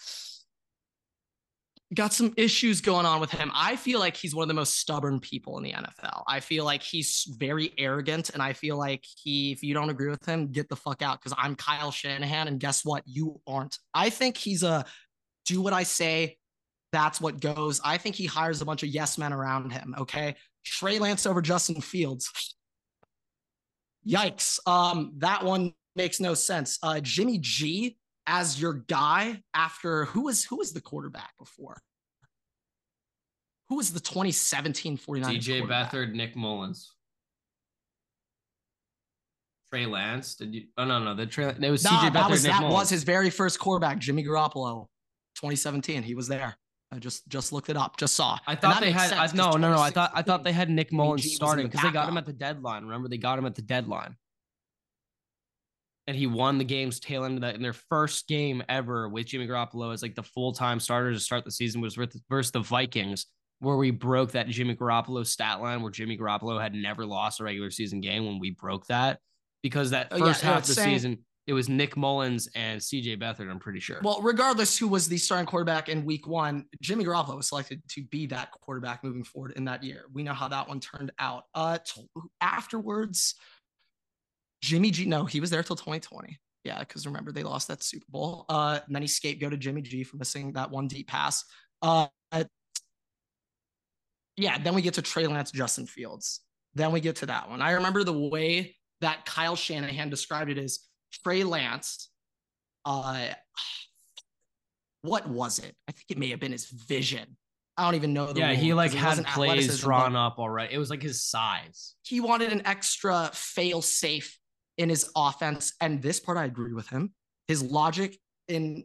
S1: got some issues going on with him. I feel like he's one of the most stubborn people in the NFL. I feel like he's very arrogant, and I feel like he, if you don't agree with him, get the fuck out because I'm Kyle Shanahan, and guess what? You aren't. I think he's a do what I say. That's what goes. I think he hires a bunch of yes men around him. Okay, Trey Lance over Justin Fields. Yikes. Um, that one makes no sense. Uh, Jimmy G as your guy after who was who was the quarterback before? Who was the 2017 49
S2: DJ Beathard, Nick Mullens. Trey Lance? Did you? Oh no, no, the Trey. It was nah, CJ
S1: Beathard. Was,
S2: Nick
S1: that was his very first quarterback, Jimmy Garoppolo, 2017. He was there. I just just looked it up, just saw.
S2: I thought they had. I, no, no, no. I thought I thought they had Nick Mullens starting because they got him at the deadline. Remember, they got him at the deadline and he won the game's tail end of that in their first game ever with Jimmy Garoppolo as like the full time starter to start the season was versus the Vikings, where we broke that Jimmy Garoppolo stat line where Jimmy Garoppolo had never lost a regular season game when we broke that because that uh, first oh, yeah, half of the saying, season it was Nick Mullens and CJ Beathard, I'm pretty sure.
S1: Well, regardless who was the starting quarterback in week one, Jimmy Garoppolo was selected to be that quarterback moving forward in that year. We know how that one turned out. Uh, t- afterwards, Jimmy G, no, he was there till 2020. Yeah, because remember they lost that Super Bowl. Uh, then he scapegoated Jimmy G for missing that one deep pass. Uh, yeah, then we get to Trey Lance, Justin Fields. Then we get to that one. I remember the way that Kyle Shanahan described it as Trey Lance. Uh, what was it? I think it may have been his vision. I don't even know.
S2: yeah, he like had plays drawn up already. It was like his size.
S1: He wanted an extra fail safe in his offense. And this part, I agree with him. His logic in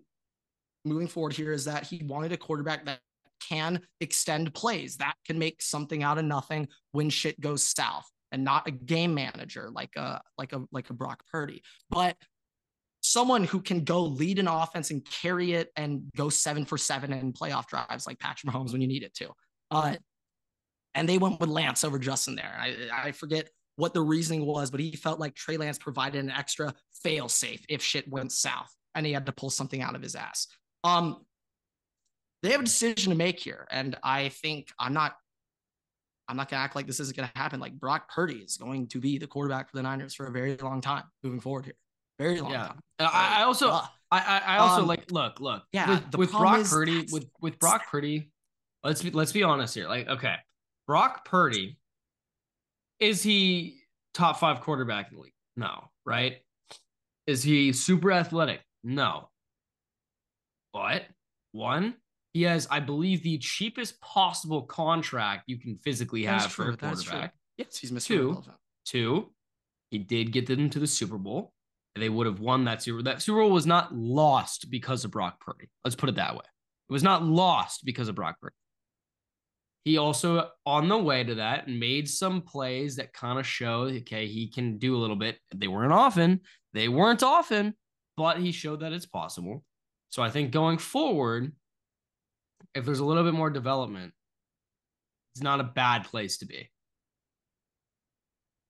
S1: moving forward here is that he wanted a quarterback that can extend plays, that can make something out of nothing when shit goes south, and not a game manager like a like a like a Brock Purdy, but someone who can go lead an offense and carry it and go seven for seven in playoff drives like Patrick Mahomes when you need it to. Uh, and they went with Lance over Justin there. I, I forget what the reasoning was, but he felt like Trey Lance provided an extra fail safe if shit went south and he had to pull something out of his ass. Um, they have a decision to make here, and I think I'm not. I'm not gonna act like this isn't gonna happen. Like Brock Purdy is going to be the quarterback for the Niners for a very long time moving forward here. Very long yeah. time.
S2: I, I also, uh, I, I also um, like look, look. Yeah, with, with Brock Purdy, with with Brock Purdy, let's be let's be honest here. Like, okay, Brock Purdy is he top five quarterback in the league? No, right? Is he super athletic? No. But one, he has, I believe, the cheapest possible contract you can physically have That's for true. a quarterback.
S1: Yes, he's Mr.
S2: Two, two, he did get them to the Super Bowl. They would have won that Super Bowl. That Super Bowl was not lost because of Brock Purdy. Let's put it that way. It was not lost because of Brock Purdy. He also, on the way to that, made some plays that kind of show, okay, he can do a little bit. They weren't often, they weren't often, but he showed that it's possible. So I think going forward, if there's a little bit more development, it's not a bad place to be.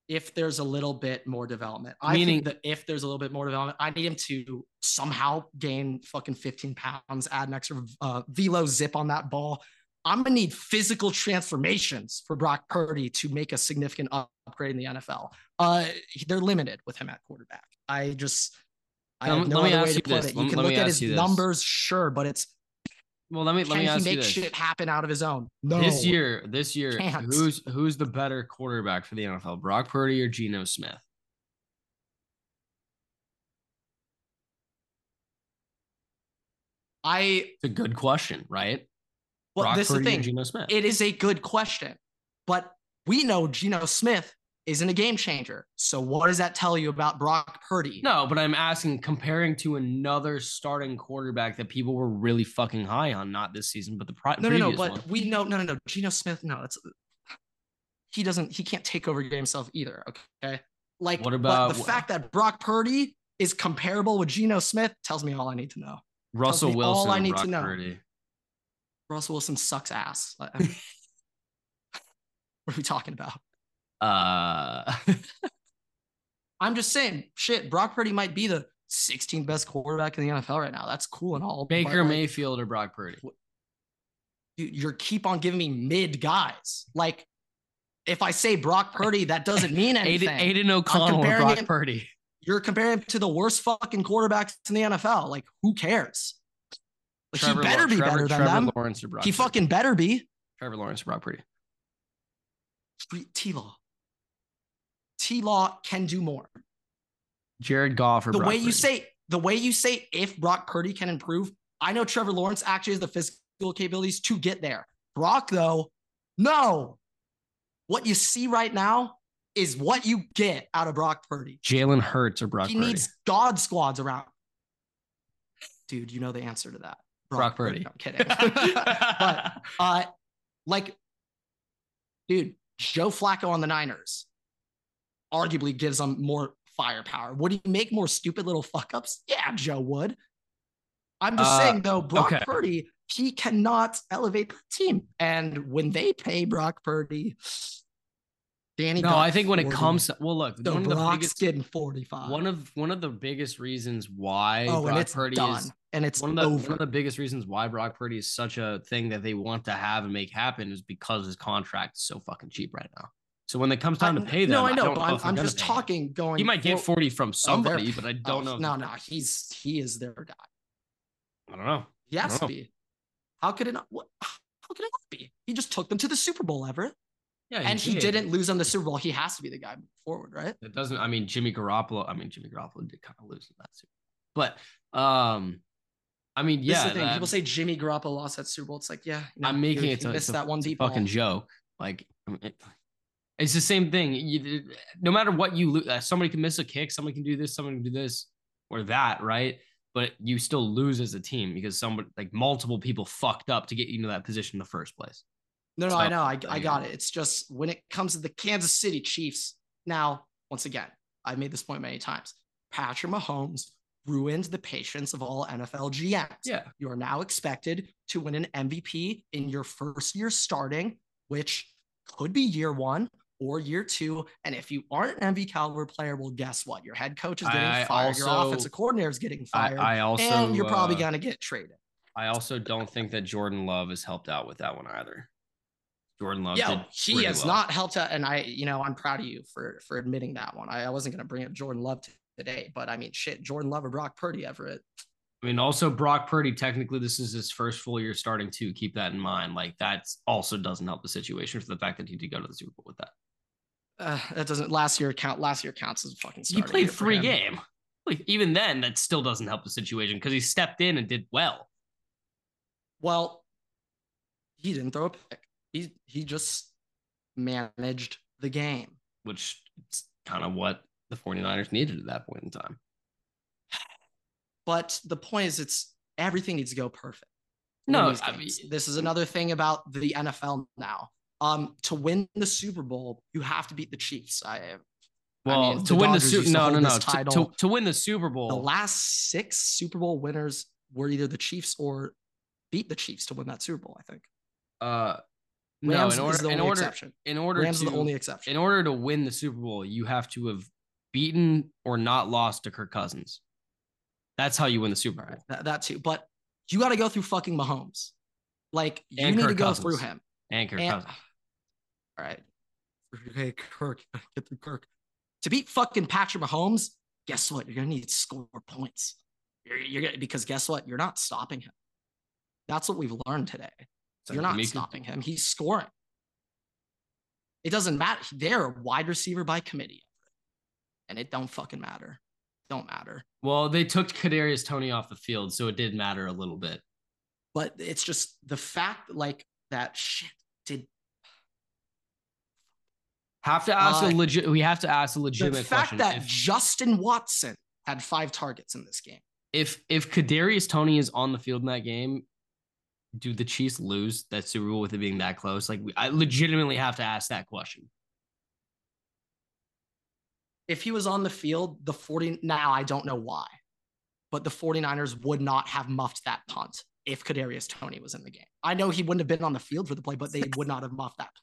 S1: If there's a little bit more development, I Meaning, think that if there's a little bit more development, I need him to somehow gain fucking 15 pounds, add an extra uh, velo zip on that ball I'm to need physical transformations for Brock Purdy to make a significant upgrade in the NFL. Uh, they're limited with him at quarterback. I just, I have no other way to put this. it. You let can look at his numbers, sure, but it's
S2: well, let me let me ask
S1: he make
S2: you this.
S1: shit happen out of his own? No.
S2: This year, this year, Can't. who's who's the better quarterback for the NFL, Brock Purdy or Geno Smith?
S1: I.
S2: It's a good question, right?
S1: Well, Brock this is the thing.
S2: Geno Smith.
S1: It is a good question, but we know Geno Smith isn't a game changer. So what does that tell you about Brock Purdy?
S2: No, but I'm asking comparing to another starting quarterback that people were really fucking high on, not this season, but the pri-
S1: no,
S2: no,
S1: no. But
S2: one.
S1: we know, no, no, no. Geno Smith, no, that's he doesn't, he can't take over game himself either. Okay, like what about the what? fact that Brock Purdy is comparable with Geno Smith tells me all I need to know.
S2: Russell Wilson, all I need Brock to know. Purdy.
S1: Russell Wilson sucks ass. what are we talking about?
S2: Uh,
S1: I'm just saying, shit. Brock Purdy might be the 16th best quarterback in the NFL right now. That's cool and all.
S2: Baker Mayfield or Brock Purdy.
S1: dude, you're keep on giving me mid guys. Like if I say Brock Purdy, that doesn't mean anything.
S2: Aidan, Aidan O'Connell or Brock him, Purdy.
S1: You're comparing him to the worst fucking quarterbacks in the NFL. Like, who cares? Like, he better be Trevor, better than Trevor them. Lawrence or Brock he Purdy. fucking better be.
S2: Trevor Lawrence or Brock Purdy.
S1: T Law. T Law can do more.
S2: Jared Goff or
S1: the
S2: Brock
S1: way
S2: Purdy.
S1: you say the way you say if Brock Purdy can improve. I know Trevor Lawrence actually has the physical capabilities to get there. Brock though, no. What you see right now is what you get out of Brock Purdy.
S2: Jalen Hurts or Brock
S1: he
S2: Purdy.
S1: needs God squads around. Dude, you know the answer to that.
S2: Brock, Brock Purdy.
S1: Purdy. I'm kidding. but uh like dude, Joe Flacco on the Niners arguably gives them more firepower. Would he make more stupid little fuck ups? Yeah, Joe would. I'm just uh, saying though, Brock okay. Purdy, he cannot elevate the team. And when they pay Brock Purdy, Danny.
S2: No, I think when 40. it comes to, well, look,
S1: the one Brock's of the biggest, getting 45.
S2: One of one of the biggest reasons why
S1: oh, Brock Purdy done. is and it's
S2: one of the over. one of the biggest reasons why Brock Purdy is such a thing that they want to have and make happen is because his contract is so fucking cheap right now. So when it comes time I, to pay them,
S1: no, I know,
S2: I
S1: but I'm, I'm just talking him. going.
S2: He might get 40 from oh, somebody, oh, but I don't oh,
S1: know. No, no, he's he is their guy.
S2: I don't know.
S1: He has to be. How could it not? What, how could it not be? He just took them to the Super Bowl, Everett. Yeah, he and did. he didn't lose on the Super Bowl. He has to be the guy forward, right?
S2: It doesn't. I mean, Jimmy Garoppolo. I mean, Jimmy Garoppolo did kind of lose in that Super Bowl, but um, I mean, yeah.
S1: That, People say Jimmy Garoppolo lost that Super Bowl. It's like, yeah, you know,
S2: I'm making it to
S1: miss that one deep
S2: fucking ball. joke. Like, it, it's the same thing. You, no matter what you lose, uh, somebody can miss a kick, somebody can do this, somebody can do this or that, right? But you still lose as a team because somebody like multiple people fucked up to get you into that position in the first place.
S1: No, no, so, I know. I, I got it. It's just when it comes to the Kansas City Chiefs. Now, once again, I've made this point many times. Patrick Mahomes ruined the patience of all NFL GMs.
S2: Yeah.
S1: You are now expected to win an MVP in your first year starting, which could be year one or year two. And if you aren't an MVP caliber player, well, guess what? Your head coach is getting I fired. Also, your offensive coordinator is getting fired. I, I also, and you're probably uh, going to get traded.
S2: I also don't think that Jordan Love has helped out with that one either. Jordan Love.
S1: Yeah, he has well. not helped out, and I, you know, I'm proud of you for for admitting that one. I, I wasn't going to bring up Jordan Love today, but I mean, shit, Jordan Love or Brock Purdy, Everett.
S2: I mean, also Brock Purdy. Technically, this is his first full year starting too. Keep that in mind. Like that also doesn't help the situation for the fact that he did go to the Super Bowl with that.
S1: Uh, that doesn't last year count. Last year counts as a fucking.
S2: He played three game. Even then, that still doesn't help the situation because he stepped in and did well.
S1: Well, he didn't throw a pick. He he just managed the game.
S2: Which is kind of what the 49ers needed at that point in time.
S1: But the point is, it's everything needs to go perfect.
S2: No, I
S1: mean, this is another thing about the NFL now. Um, to win the Super Bowl, you have to beat the Chiefs. I
S2: well, I mean, to win Dodgers the Super no, no, no, to, to, to, win the Super Bowl.
S1: The last six Super Bowl winners were either the Chiefs or beat the Chiefs to win that Super Bowl. I think.
S2: Uh, Rams no, in order, in order, exception. in order
S1: Rams
S2: to,
S1: the only exception.
S2: In order to win the Super Bowl, you have to have beaten or not lost to Kirk Cousins. That's how you win the Super Bowl.
S1: That, that, too, but you got to go through fucking Mahomes. Like you and need Kirk to go Cousins. through him.
S2: And Kirk and, Cousins.
S1: All right. Hey, Kirk, get through Kirk. To beat fucking Patrick Mahomes, guess what? You're gonna need to score points. You're, you're gonna because guess what? You're not stopping him. That's what we've learned today. You're not stopping him. He's scoring. It doesn't matter. They're a wide receiver by committee, and it don't fucking matter. Don't matter.
S2: Well, they took Kadarius Toney off the field, so it did matter a little bit.
S1: But it's just the fact, like that shit did.
S2: Have to ask uh, a legit. We have to ask a legitimate the
S1: fact
S2: question.
S1: that if, Justin Watson had five targets in this game.
S2: If if Kadarius Toney is on the field in that game, do the Chiefs lose that Super Bowl with it being that close? Like, I legitimately have to ask that question.
S1: If he was on the field, the 40, now I don't know why, but the 49ers would not have muffed that punt if Kadarius Toney was in the game. I know he wouldn't have been on the field for the play, but they would not have muffed that punt.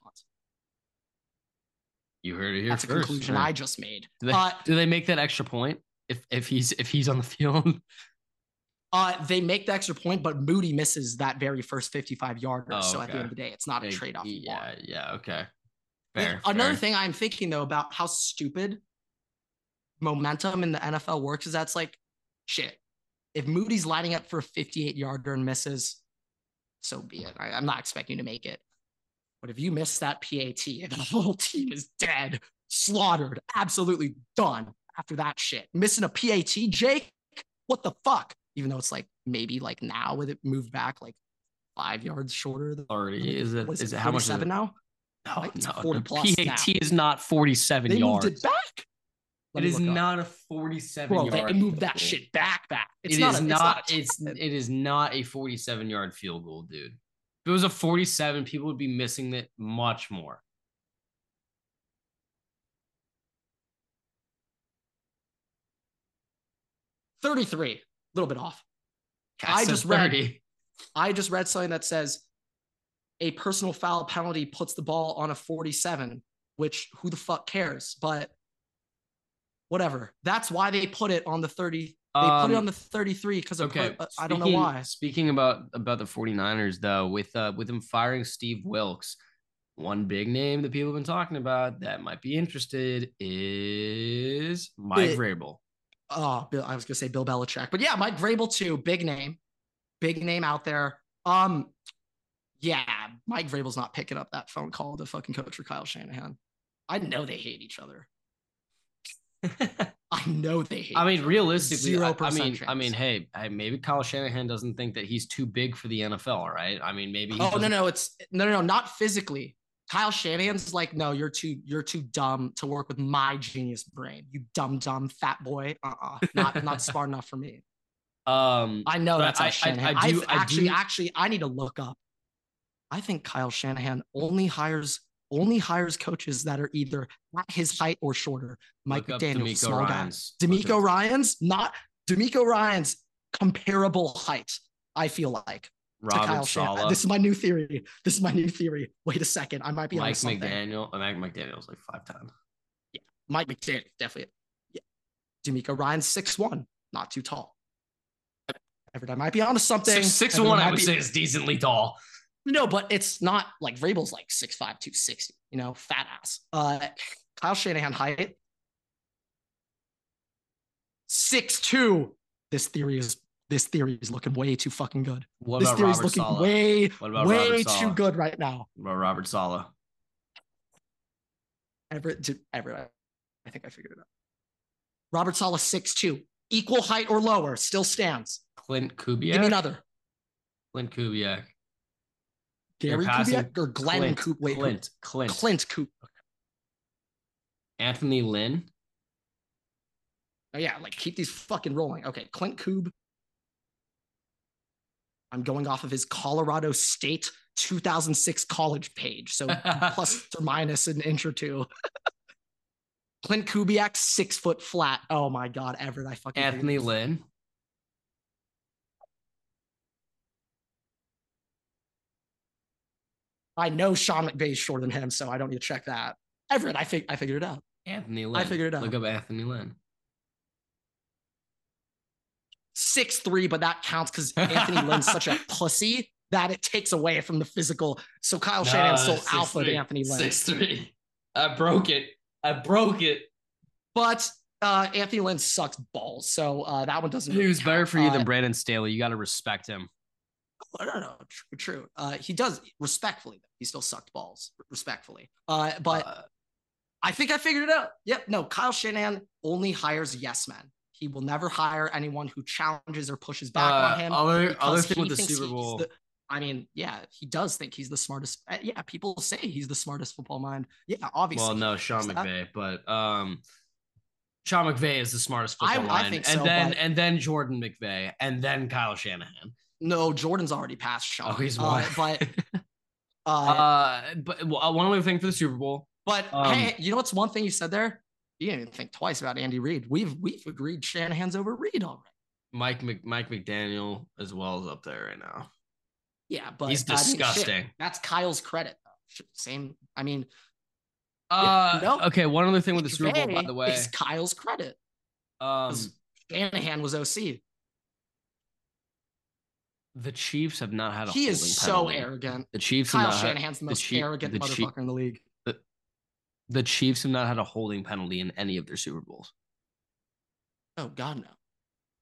S2: You heard it here
S1: That's
S2: first.
S1: a conclusion I just made.
S2: Do they, uh, do they make that extra point if if he's if he's on the field?
S1: Uh, they make the extra point, but Moody misses that very first 55 yarder.
S2: Oh,
S1: so at the end of the day, it's not a trade off.
S2: Yeah, yeah, okay. Fair.
S1: Another
S2: fair.
S1: thing I'm thinking though about how stupid momentum in the NFL works is that's like shit. If Moody's lining up for a 58 yarder and misses, so be it. I, I'm not expecting to make it. But if you miss that PAT, the whole team is dead, slaughtered, absolutely done after that shit. Missing a PAT, Jake, what the fuck? Even though it's like maybe like now with it moved back like five yards shorter. Than,
S2: 30. Is it? it how much?
S1: Seven now.
S2: No,
S1: it's
S2: no.
S1: 40
S2: the
S1: plus
S2: PAT
S1: now.
S2: is not 47
S1: They
S2: yards.
S1: moved it back. Let
S2: It is
S1: look up.
S2: not a 47
S1: Bro,
S2: yard.
S1: they moved that
S2: goal.
S1: shit back, back. It's
S2: It
S1: not
S2: is
S1: a-
S2: not.
S1: a
S2: It's it is not a 47 yard field goal, dude. If it was a 47, people would be missing it much more.
S1: thirty-three. A little bit off. I just read- I just read something that says a personal foul penalty puts the ball on a 47, which who the fuck cares? But whatever. That's why they put it on the 30. They put it
S2: Um,
S1: on the 33 because
S2: Okay,
S1: I don't know why.
S2: Speaking about about the 49ers though, with uh with them firing Steve Wilks, one big name that people have been talking about that might be interested is Mike
S1: It-
S2: Vrabel.
S1: Oh, Bill, I was gonna say Bill Belichick, but yeah, Mike Vrabel too. Big name, big name out there. Um, yeah, Mike Vrabel's not picking up that phone call to fucking coach for Kyle Shanahan. I know they hate each other. I know they hate.
S2: I mean, realistically, I, I
S1: 0%
S2: mean, I mean,
S1: chance.
S2: hey, maybe Kyle Shanahan doesn't think that he's too big for the NFL, right? I mean, maybe.
S1: Oh no, no, it's no, no, no, not physically. Kyle Shanahan's like, no, you're too, you're too dumb to work with my genius brain. You dumb, dumb fat boy. Uh-uh, not, not smart enough for me.
S2: Um,
S1: I know that's how
S2: I- I-
S1: Shanahan.
S2: I
S1: I,
S2: do- I
S1: actually,
S2: do-
S1: actually, I need to look up. I think Kyle Shanahan only hires only hires coaches that are either at his height or shorter. Mike
S2: look
S1: McDaniel,
S2: DeMeco
S1: small guy.
S2: Ryans. Look
S1: DeMeco
S2: up-
S1: Ryan's not DeMeco Ryan's comparable height. I feel like to Kyle.
S2: Saleh,
S1: This is my new theory. This is my new theory. Wait a second, I might be on
S2: Mike. McDaniel. uh, Mike McDaniel's like five ten.
S1: Mike McDaniel, definitely. Yeah. DeMeco Ryan's six one, not too tall. Everett, I might be onto something.
S2: Six, six
S1: Everett,
S2: one, I
S1: might
S2: would
S1: be-
S2: say is decently tall.
S1: No, but it's not like Vrabel's like 6'5, 260, you know, fat ass. Uh Kyle Shanahan height. 6'2. This theory is this theory is looking way too fucking good.
S2: What
S1: this theory is looking
S2: Saleh?
S1: way, way too good right now.
S2: What about Robert Saleh?
S1: Everett, did, Everett, I, I think I figured it out. Robert Saleh 6'2. Equal height or lower, still stands.
S2: Klint Kubiak?
S1: Give me another.
S2: Klint Kubiak.
S1: Gary Kubiak or Glenn
S2: Clint.
S1: Coop? Wait,
S2: Clint. Clint.
S1: Clint Coop.
S2: Anthony Lynn.
S1: Oh, yeah, like keep these fucking rolling. Okay, Clint Coob. I'm going off of his Colorado State 2006 college page, so plus or minus an inch or two. Klint Kubiak, six foot flat. Oh my god, Everett, I fucking
S2: Anthony. Lynn.
S1: I know Sean McVay is shorter than him, so I don't need to check that. Everett, I think I figured it out.
S2: Anthony Lynn.
S1: I figured it out.
S2: Look up Anthony Lynn.
S1: Six three, but that counts because Anthony Lynn's such a pussy that it takes away from the physical. So Kyle Shanahan's still alpha to Anthony Lynn.
S2: Six three. I broke it. I broke it.
S1: But uh, Anthony Lynn sucks balls, so uh, that one doesn't.
S2: He
S1: really
S2: was better for you
S1: Uh,
S2: than Brandon Staley. You got to respect him.
S1: I don't know. True. true. Uh, he does respectfully. He still sucked balls respectfully. Uh, but
S2: Uh,
S1: I think I figured it out. Yep. No, Kyle Shanahan only hires yes men. He will never hire anyone who challenges or pushes back
S2: uh,
S1: on him.
S2: other other thing with the Super Bowl.
S1: the- I mean, yeah, he does think he's the smartest. uh, yeah, people say he's the smartest football mind. Yeah, obviously.
S2: well, no, Sean
S1: that.
S2: McVay, but um, Sean McVay is the smartest football
S1: I
S2: mind,
S1: think
S2: and
S1: so,
S2: then
S1: but-
S2: and then Jordan McVay, and then Kyle Shanahan.
S1: No, Jordan's already passed Sean.
S2: Oh, he's
S1: uh, but uh,
S2: uh, but well, uh, one other thing for the Super Bowl.
S1: But
S2: Um,
S1: hey, you know what's one thing you said there? You didn't even think twice about Andy Reid. We've we've agreed Shanahan's over Reid already.
S2: Mike Mc, Mike McDaniel as well is up there right now.
S1: Yeah, but
S2: He's
S1: I mean,
S2: disgusting.
S1: that's Kyle's credit. though. Same. I mean,
S2: Uh,
S1: no.
S2: okay. One other thing with the Super Bowl, by the way,
S1: is Kyle's credit.
S2: um,
S1: Shanahan was OC.
S2: The Chiefs have not had a.
S1: He is so penalty. arrogant.
S2: The Chiefs.
S1: Kyle Shanahan's had, the most the Chief, arrogant the motherfucker Chief, in the league.
S2: The, the Chiefs have not had a holding penalty in any of their Super Bowls.
S1: Oh God, no.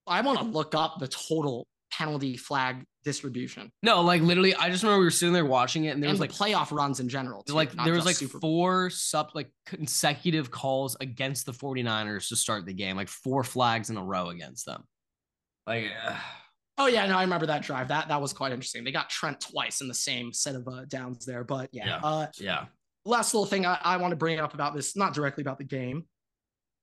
S1: I want to look up the total penalty flag distribution.
S2: No, like literally, I just remember we were sitting there watching it, and there and was like
S1: playoff runs in general.
S2: Too, like there was like Super four sub like consecutive calls against the 49ers to start the game, like four flags in a row against them. Like, uh...
S1: oh yeah, no, I remember that drive. That that was quite interesting. They got Trent twice in the same set of uh, downs there, but yeah,
S2: yeah,
S1: uh,
S2: yeah.
S1: Last little thing I, I want to bring up about this, not directly about the game,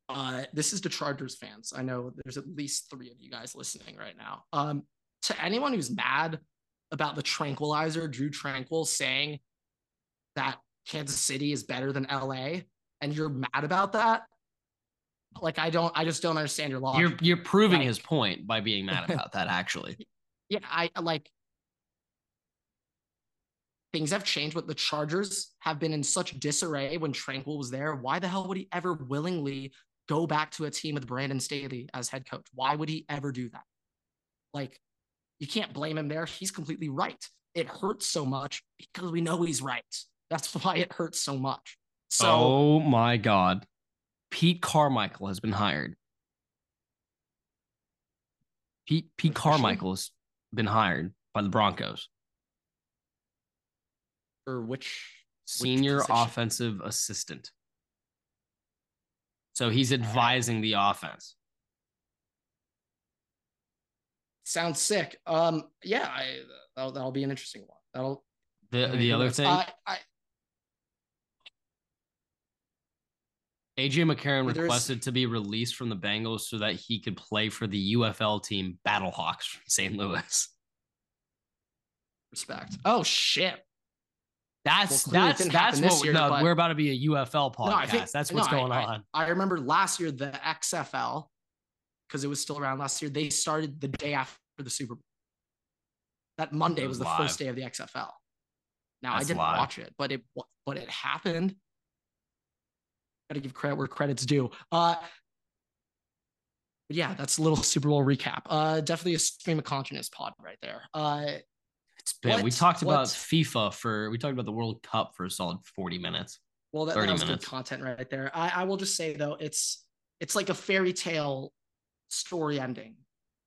S1: uh, this is the Chargers fans. I know there's at least three of you guys listening right now. Um, to anyone who's mad about the tranquilizer, Drue Tranquill saying that Kansas City is better than LA, and you're mad about that, like I don't, I just don't understand your logic.
S2: You're you're proving like, his point by being mad about that. Actually,
S1: yeah, I like things have changed, but the Chargers have been in such disarray when Tranquill was there. Why the hell would he ever willingly go back to a team with Brandon Staley as head coach. Why would he ever do that? Like, you can't blame him there. He's completely right. It hurts so much because we know he's right. That's why it hurts so much. So,
S2: oh my God. Pete Carmichael has been hired. Pete Pete Carmichael has been hired by the Broncos.
S1: For which
S2: senior which offensive assistant? So he's advising the offense.
S1: Sounds sick. Um, yeah, I, that'll, that'll be an interesting one. That'll
S2: the the other thing. I, I, AJ McCarron requested to be released from the Bengals so that he could play for the UFL team Battlehawks from St. Louis.
S1: Respect. Oh shit.
S2: That's well, that's that's what year, no, we're about to be a UFL podcast. No, think, that's what's no, going
S1: I,
S2: on.
S1: I, I, remember last year the XFL because it was still around last year. They started the day after the Super Bowl. That Monday was, was, the live. first day of the XFL. Now that's I didn't live. watch it, but it but it happened. Got to give credit where credit's due. Uh, yeah, that's a little Super Bowl recap. Uh, definitely a stream of consciousness pod right there. Uh,
S2: it's been, what, we talked what, about FIFA for we talked about the World Cup for a solid 40 minutes.
S1: Well, that, that was minutes. good content right there. I, I will just say though, it's it's like a fairy tale story ending.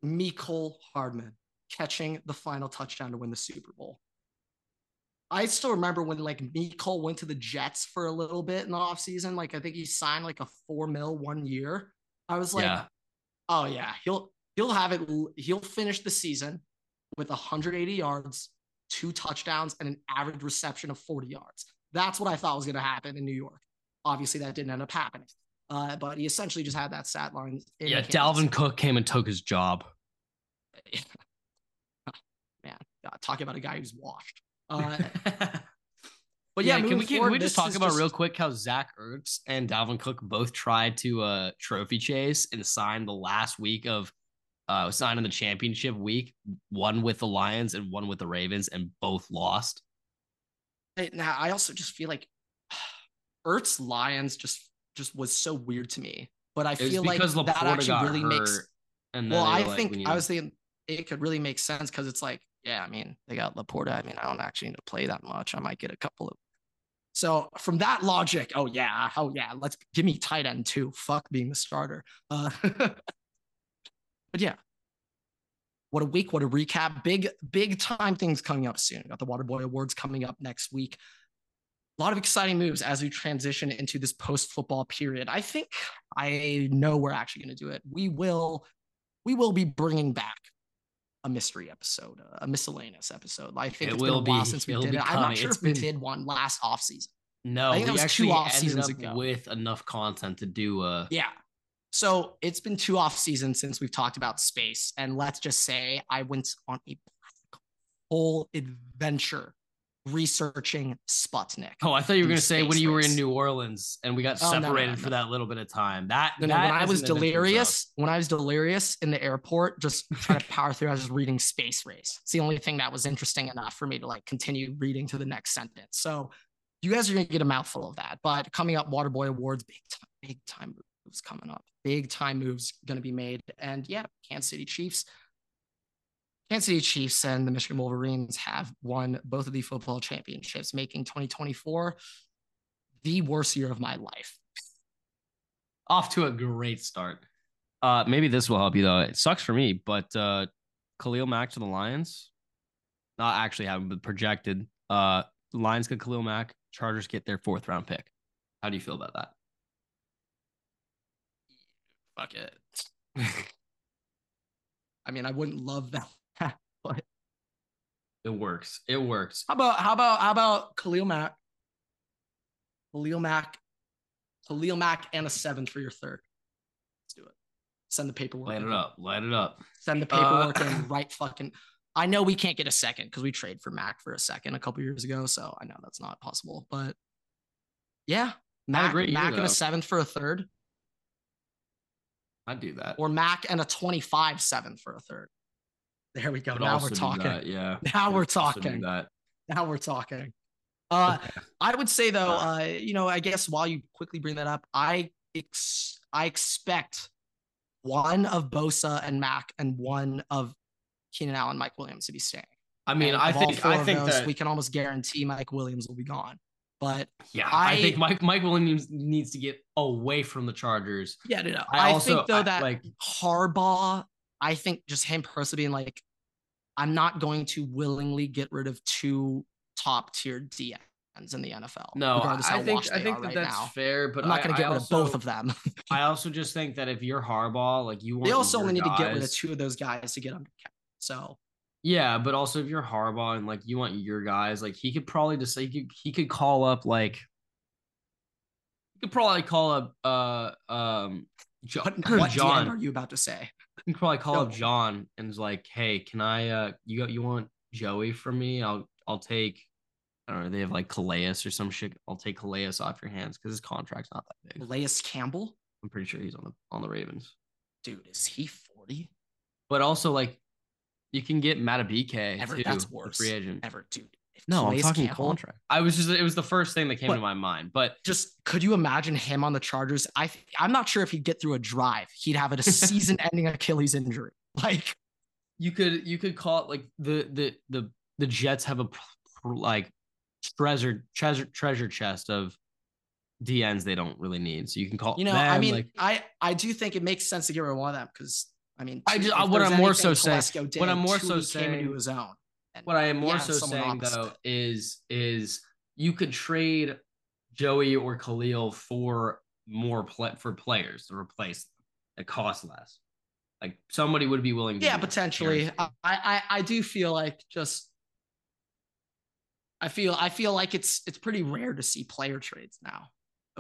S1: Mecole Hardman catching the final touchdown to win the Super Bowl. I still remember when like Mecole went to the Jets for a little bit in the offseason. Like I think he signed like a four mil one year. I was like, yeah. oh yeah, he'll he'll have it. He'll finish the season with 180 yards, two touchdowns, and an average reception of 40 yards. That's what I thought was going to happen in New York. Obviously, that didn't end up happening. Uh, but he essentially just had that stat line.
S2: Yeah, Dalvin Cook came and took his job.
S1: Man, God, talking about a guy who's washed. Uh, but yeah,
S2: yeah can we forward, can we just talk about just... real quick how Zach Ertz and Dalvin Cook both tried to uh, trophy chase and sign the last week of uh, signed in the championship week, one with the Lions and one with the Ravens, and both lost.
S1: Now, I also just feel like Ertz Lions just just was so weird to me. But I feel like that actually really makes. And well, I like, think I was thinking it could really make sense because it's like, yeah, I mean, they got LaPorta. I mean, I don't actually need to play that much. I might get a couple of. So from that logic, oh yeah, oh yeah, let's give me tight end too. Fuck being the starter. Uh, But yeah, what a week, what a recap. Big, big time things coming up soon. Got the Waterboy Awards coming up next week. A lot of exciting moves as we transition into this post football period. I think I know we're actually going to do it. We will, we will be bringing back a mystery episode, a miscellaneous episode. I think it it's been a while be, since we did it. I'm not sure it's if been... we did one last off season.
S2: No, I think we was actually two off seasons ago. with enough content to do a
S1: yeah so it's been two off seasons since we've talked about space. And let's just say I went on a whole adventure researching Sputnik.
S2: Oh, I thought you were going to say when you were in New Orleans and we got oh, separated no, no, no, for that little bit of time. That, that when
S1: I was delirious, when I was delirious in the airport, just trying to power through, I was reading Space Race. It's the only thing that was interesting enough for me to like continue reading to the next sentence. So you guys are going to get a mouthful of that. But coming up, Waterboy Awards, big time, big time moves coming up. Big time moves going to be made. And yeah, Kansas City Chiefs. Kansas City Chiefs and the Michigan Wolverines have won both of the football championships, making 2024 the worst year of my life.
S2: Off to a great start. Uh, maybe this will help you though. It sucks for me, but uh, Khalil Mack to the Lions, not actually having been projected. Uh, Lions get Khalil Mack, Chargers get their fourth round pick. How do you feel about that?
S1: Fuck it. I mean, I wouldn't love that, but
S2: it works. It works.
S1: How about how about how about Khalil Mack? Khalil Mack, Khalil Mack, and a seventh for your third. Let's do it. Send the paperwork.
S2: Light it up. Light it up.
S1: Send the paperwork uh, in right fucking. I know we can't get a second because we trade for Mack for a second a couple years ago, so I know that's not possible. But yeah, Mack, Mack year, and a seventh for a third.
S2: I'd do that.
S1: Or Mack and a 25 seventh for a third. There we go. now we're talking.
S2: That, yeah.
S1: Now we're talking. Now we're talking. Uh, I would say though, uh, you know, I guess while you quickly bring that up, I ex- I expect one of Bosa and Mack and one of Keenan Allen, Mike Williams to be staying.
S2: I mean, I think I think those, that
S1: we can almost guarantee Mike Williams will be gone. But
S2: yeah, I, I, think Mike Mike Williams needs to get away from the Chargers.
S1: Yeah, no, no. I, I also, think though that like Harbaugh, I think just him personally being like, I'm not going to willingly get rid of two top tier DNs in the NFL.
S2: No, I think I think that right that's now. fair, but
S1: I'm not going to get rid also, of both of them.
S2: I also just think that if you're Harbaugh, like you want,
S1: they also only guys, need to get rid of two of those guys to get them. So
S2: yeah, but also if you're Harbaugh and like you want your guys, like he could probably just he could he could call up like he could probably call up uh um
S1: John. What John are you about to say?
S2: You can probably call up John and is like, hey, can I uh you got you want Joey from me? I'll I'll take I don't know, they have like Calais or some shit. I'll take Calais off your hands because his contract's not that big.
S1: Calais Campbell?
S2: I'm pretty sure he's on the on the Ravens.
S1: Dude, is he 40?
S2: But also like you can get Madubuike
S1: Ever,
S2: too,
S1: that's worse.
S2: Free agent.
S1: Ever, dude.
S2: No, Calais I'm talking Campbell, contract. I was just it was the first thing that came but to my mind. But
S1: just could you imagine him on the Chargers? I I'm not sure if he'd get through a drive. He'd have a season-ending Achilles injury. Like
S2: you could you could call it like the the the the Jets have a like treasure treasure treasure chest of DNs they don't really need. So you can call
S1: you know.
S2: them,
S1: I mean,
S2: like,
S1: I I do think it makes sense to get rid of one of them because I mean,
S2: I just what I'm more so saying. What I'm more so saying.
S1: Into his own.
S2: What I am more so saying though is is you could trade Joey or Khalil for more play, for players to replace them. It costs less. Like somebody would be willing. to
S1: Yeah, potentially. I, I I do feel like just I feel I feel like it's it's pretty rare to see player trades now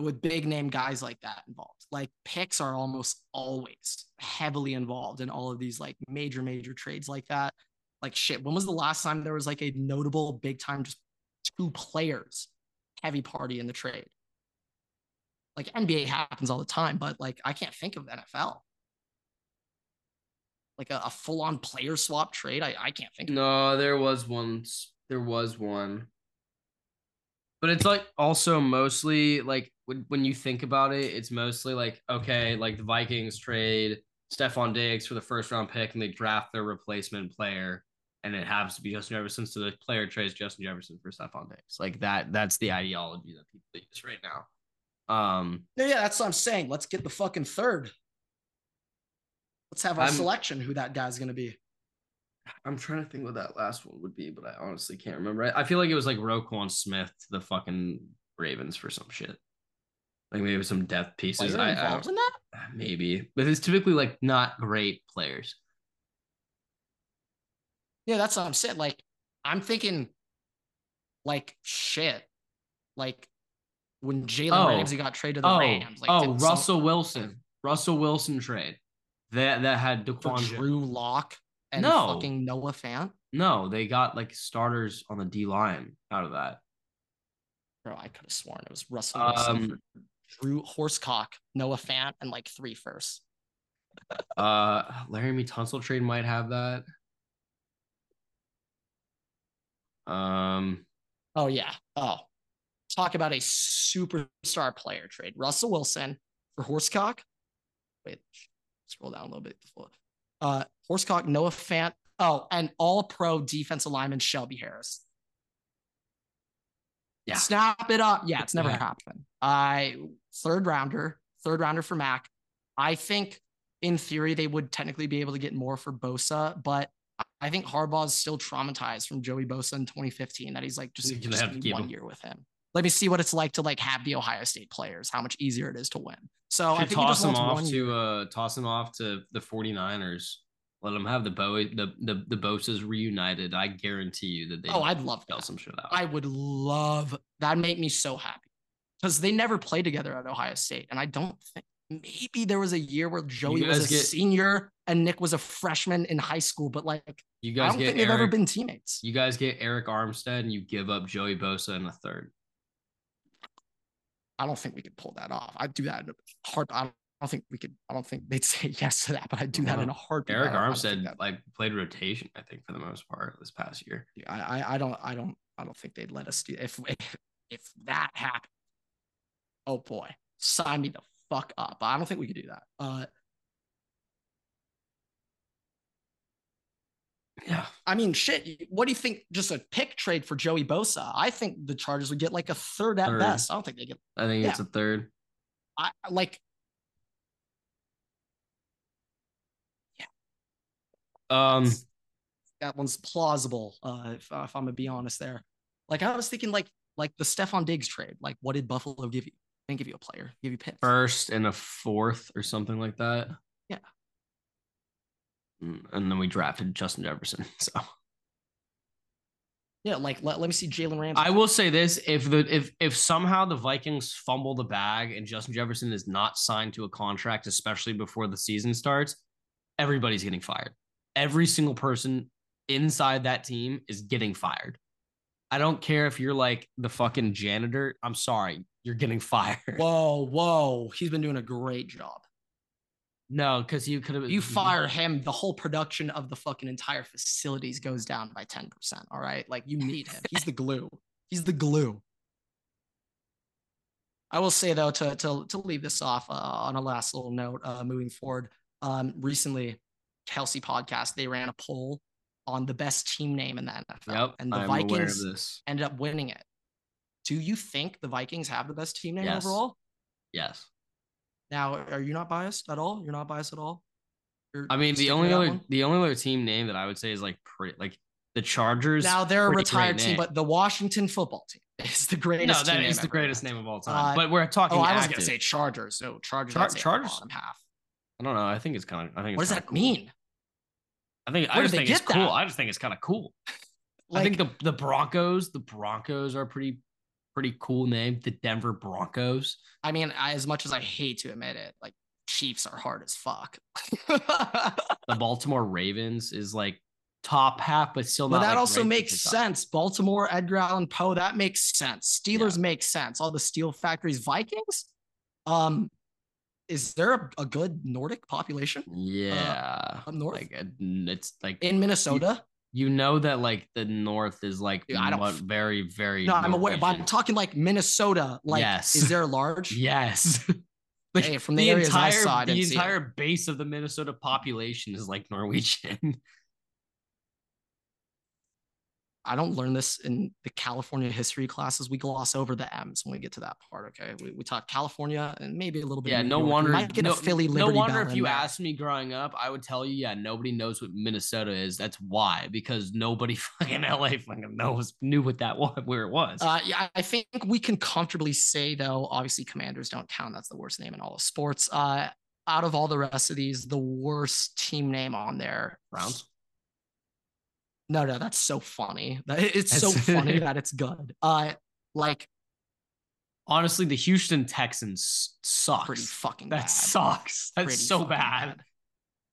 S1: with big name guys like that involved. Like picks are almost always heavily involved in all of these like major major trades like that. Like shit, when was the last time there was like a notable big time just two players heavy party in the trade? Like NBA happens all the time, but like I can't think of NFL. Like a, a full on player swap trade, I, I can't think.
S2: No, there was one there was one. But it's like also mostly like when, when you think about it, it's mostly like, okay, like the Vikings trade Stefon Diggs for the first round pick and they draft their replacement player. And it happens to be Justin Jefferson. So the player trades Justin Jefferson for Stefon Diggs. Like that, that's the ideology that people use right now. Um,
S1: yeah, that's what I'm saying. Let's get the fucking third. Let's have our I'm, selection who that guy's gonna be.
S2: I'm trying to think what that last one would be, but I honestly can't remember. I, feel like it was like Roquan Smith to the fucking Ravens for some shit. Like maybe some depth pieces.
S1: I, involved I, in that?
S2: Maybe, but it's typically like not great players.
S1: Yeah, that's what I'm saying. Like, I'm thinking, like shit, like when Jalen oh. Ramsey got traded to the
S2: oh.
S1: Rams. Like,
S2: oh, Russell. Wilson, Russell Wilson trade that that had Daquan
S1: Drew Lock and no. fucking Noah Fant?
S2: No, they got like starters on the D line out of that.
S1: Bro, I could have sworn it was Russell Wilson, um, Drew Horsecock, Noah Fant, and like three firsts.
S2: uh, Laremy Tunsil trade might have that. Um.
S1: Oh yeah. Oh, talk about a superstar player trade. Russell Wilson for Horsecock. Wait, scroll down a little bit. Before. Uh, Horsecock, Noah Fant, Oh, and all pro defensive lineman Shelby Harris. Yeah. Snap it up. Yeah, it's never yeah. happened. I third rounder, third rounder for Mack. I think in theory they would technically be able to get more for Bosa, but I think Harbaugh is still traumatized from Joey Bosa in 2015 that he's like just, just one him. year with him. Let me see what it's like to like have the Ohio State players, how much easier it is to win. So
S2: Should I think toss him off to uh toss him off to the 49ers. Let them have the Bo the the the Bosa's reunited. I guarantee you that they
S1: Oh, I'd love that. some shit out. I would love that make me so happy. Because they never played together at Ohio State. And I don't think maybe there was a year where Joey was a get, senior and Nick was a freshman in high school, but like
S2: you guys I don't
S1: think
S2: Eric,
S1: they've ever been teammates.
S2: You guys get Arik Armstead and you give up Joey Bosa in a third.
S1: I don't think we could pull that off. I'd do that in a heart. I don't think we could. I don't think they'd say yes to that, but I'd do that in a uh-huh. heartbeat.
S2: Arik Armstead like played rotation, I think, for the most part this past year.
S1: Yeah, I, I don't, I don't, I don't think they'd let us do if if, if that happened. Oh boy, sign me the fuck up. I don't think we could do that. Uh,
S2: yeah.
S1: I mean, shit. What do you think? Just a pick trade for Joey Bosa? I think the Chargers would get like a third at third. best. I don't think they get.
S2: I think yeah. it's a third.
S1: I like.
S2: Yeah. Um,
S1: that one's plausible. Uh, if, uh, if I'm gonna be honest, there. Like I was thinking, like like the Stefon Diggs trade. Like, what did Buffalo give you? They give you a player, give you picks.
S2: First and a fourth or something like that.
S1: Yeah.
S2: Mm, and then we drafted Justin Jefferson. So
S1: yeah, like let, let me see Jalen Ramsey.
S2: I will say this: if the if if somehow the Vikings fumble the bag and Justin Jefferson is not signed to a contract, especially before the season starts, everybody's getting fired. Every single person inside that team is getting fired. I don't care if you're like the fucking janitor. I'm sorry, you're getting fired.
S1: Whoa, whoa. He's been doing a great job.
S2: No, because you could have.
S1: You fire him, the whole production of the fucking entire facilities goes down by 10%. All right. Like you need him. He's the glue. He's the glue. I will say though, to to to leave this off uh, on a last little note, uh, moving forward. Um, recently, Kelce podcast they ran a poll on the best team name in the NFL,
S2: yep,
S1: and the I'm Vikings ended up winning it. Do you think the Vikings have the best team name yes. overall?
S2: Yes.
S1: Now, are you not biased at all? You're not biased at all.
S2: You're I mean, the only other one? the only other team name that I would say is like pretty like the Chargers.
S1: Now they're a retired team, but the Washington football team is the greatest.
S2: No, that is the greatest name of all time. Uh, but we're talking. Oh,
S1: I
S2: was
S1: gonna say Chargers. No, Chargers. Char- Chargers. Half.
S2: I don't know. I think it's kind of. I think.
S1: What does that
S2: cool.
S1: mean?
S2: I think. Where I just think it's cool. I just think it's kind of cool. Like, I think the the Broncos. The Broncos are pretty pretty cool name, the Denver Broncos.
S1: I mean, I, as much as I hate to admit it, like Chiefs are hard as fuck.
S2: the Baltimore Ravens is like top half, but still not.
S1: But that
S2: like
S1: also makes sense. Baltimore, Edgar Allan Poe, that makes sense. Steelers yeah. make sense. All the steel factories, Vikings. Um, is there a, a good Nordic population? Uh,
S2: yeah,
S1: uh, up north.
S2: Like it's like
S1: in Minnesota
S2: you know that like the north is like Dude, I don't very very
S1: no i'm aware but i'm talking like minnesota like yes. is there a large
S2: yes
S1: like hey, from the, the entire
S2: the entire base of the minnesota population is like norwegian
S1: I don't learn this in the California history classes. We gloss over the M's when we get to that part. Okay, we, we talk California and maybe a little bit.
S2: Yeah, no York. wonder. might get no, a Philly Liberty. No wonder if you there. asked me growing up, I would tell you, yeah, nobody knows what Minnesota is. That's why because nobody fucking LA fucking knows knew what that was, where it was.
S1: Uh, yeah, I think we can comfortably say though. Obviously, Commanders don't count. That's the worst name in all of sports. Uh, out of all the rest of these, the worst team name on there,
S2: Browns.
S1: No, no, that's so funny. It's so funny that it's good. Uh, like
S2: honestly, the Houston Texans sucks.
S1: Pretty fucking.
S2: That
S1: bad.
S2: sucks. That's pretty so bad. bad.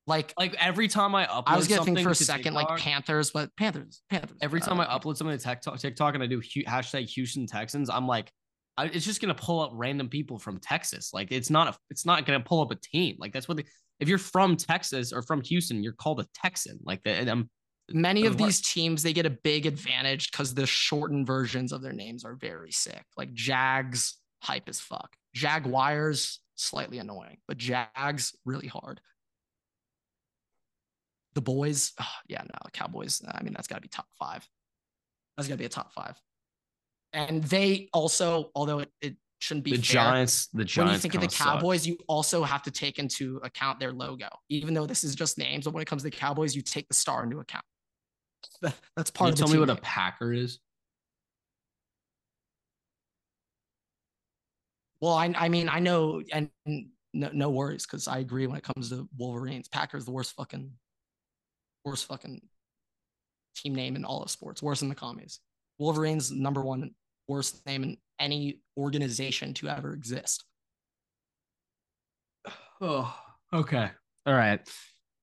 S1: Like,
S2: like every time I upload,
S1: I was gonna think for a second TikTok, like Panthers, but Panthers, Panthers.
S2: Every time I upload something to TikTok, TikTok and I do hashtag Houston Texans, I'm like, I, it's just gonna pull up random people from Texas. Like, it's not a, it's not gonna pull up a team. Like, that's what. They, if you're from Texas or from Houston, you're called a Texan. Like, I'm
S1: many of these teams they get a big advantage because the shortened versions of their names are very sick. Like Jags, hype as fuck. Jaguars, slightly annoying, but Jags really hard. the boys, oh, yeah, no, Cowboys. I mean, that's got to be top five. That's got to be a top five. And they also, although it, it shouldn't be
S2: the fair, Giants. The Giants. When
S1: you think of the Cowboys, suck. you also have to take into account their logo. Even though this is just names, but when it comes to the Cowboys, you take the star into account. That's part Can you of.
S2: Tell me what a Packer is.
S1: Well, I, I mean, I know, and no, no worries because I agree when it comes to Wolverines. Packers the worst fucking, worst fucking team name in all of sports, worse than the commies. Wolverines number one worst name in any organization to ever exist.
S2: Oh, okay, all right.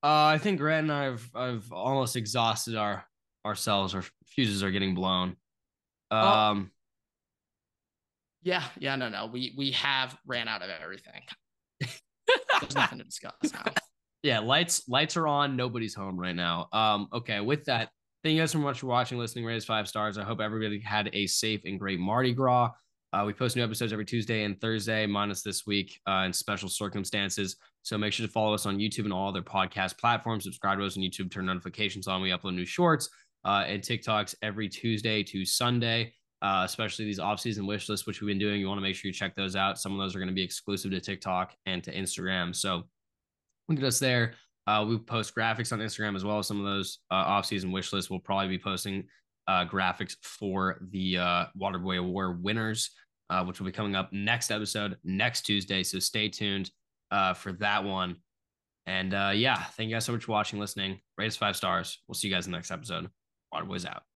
S2: Uh, I think Grant and I have I've almost exhausted our ourselves. Our fuses are getting blown. Um.
S1: Yeah, yeah, no, no. We we have ran out of everything. There's nothing to discuss now.
S2: Yeah, lights lights are on. Nobody's home right now. Um, okay, with that, thank you guys so much for watching, listening, raise five stars. I hope everybody had a safe and great Mardi Gras. Uh, we post new episodes every Tuesday and Thursday, minus this week uh, in special circumstances. So make sure to follow us on YouTube and all other podcast platforms. Subscribe to us on YouTube, turn notifications on. We upload new shorts uh, and TikToks every Tuesday to Sunday uh, especially these off-season wish lists, which we've been doing. You want to make sure you check those out. Some of those are going to be exclusive to TikTok and to Instagram. So look at us there. Uh, we post graphics on Instagram as well. As some of those uh, off-season wish lists. We'll probably be posting uh, graphics for the uh, Waterboy Award winners, uh, which will be coming up next episode next Tuesday. So stay tuned for that one. And yeah, thank you guys so much for watching, listening. Rate us five stars. We'll see you guys in the next episode. Waterboys out.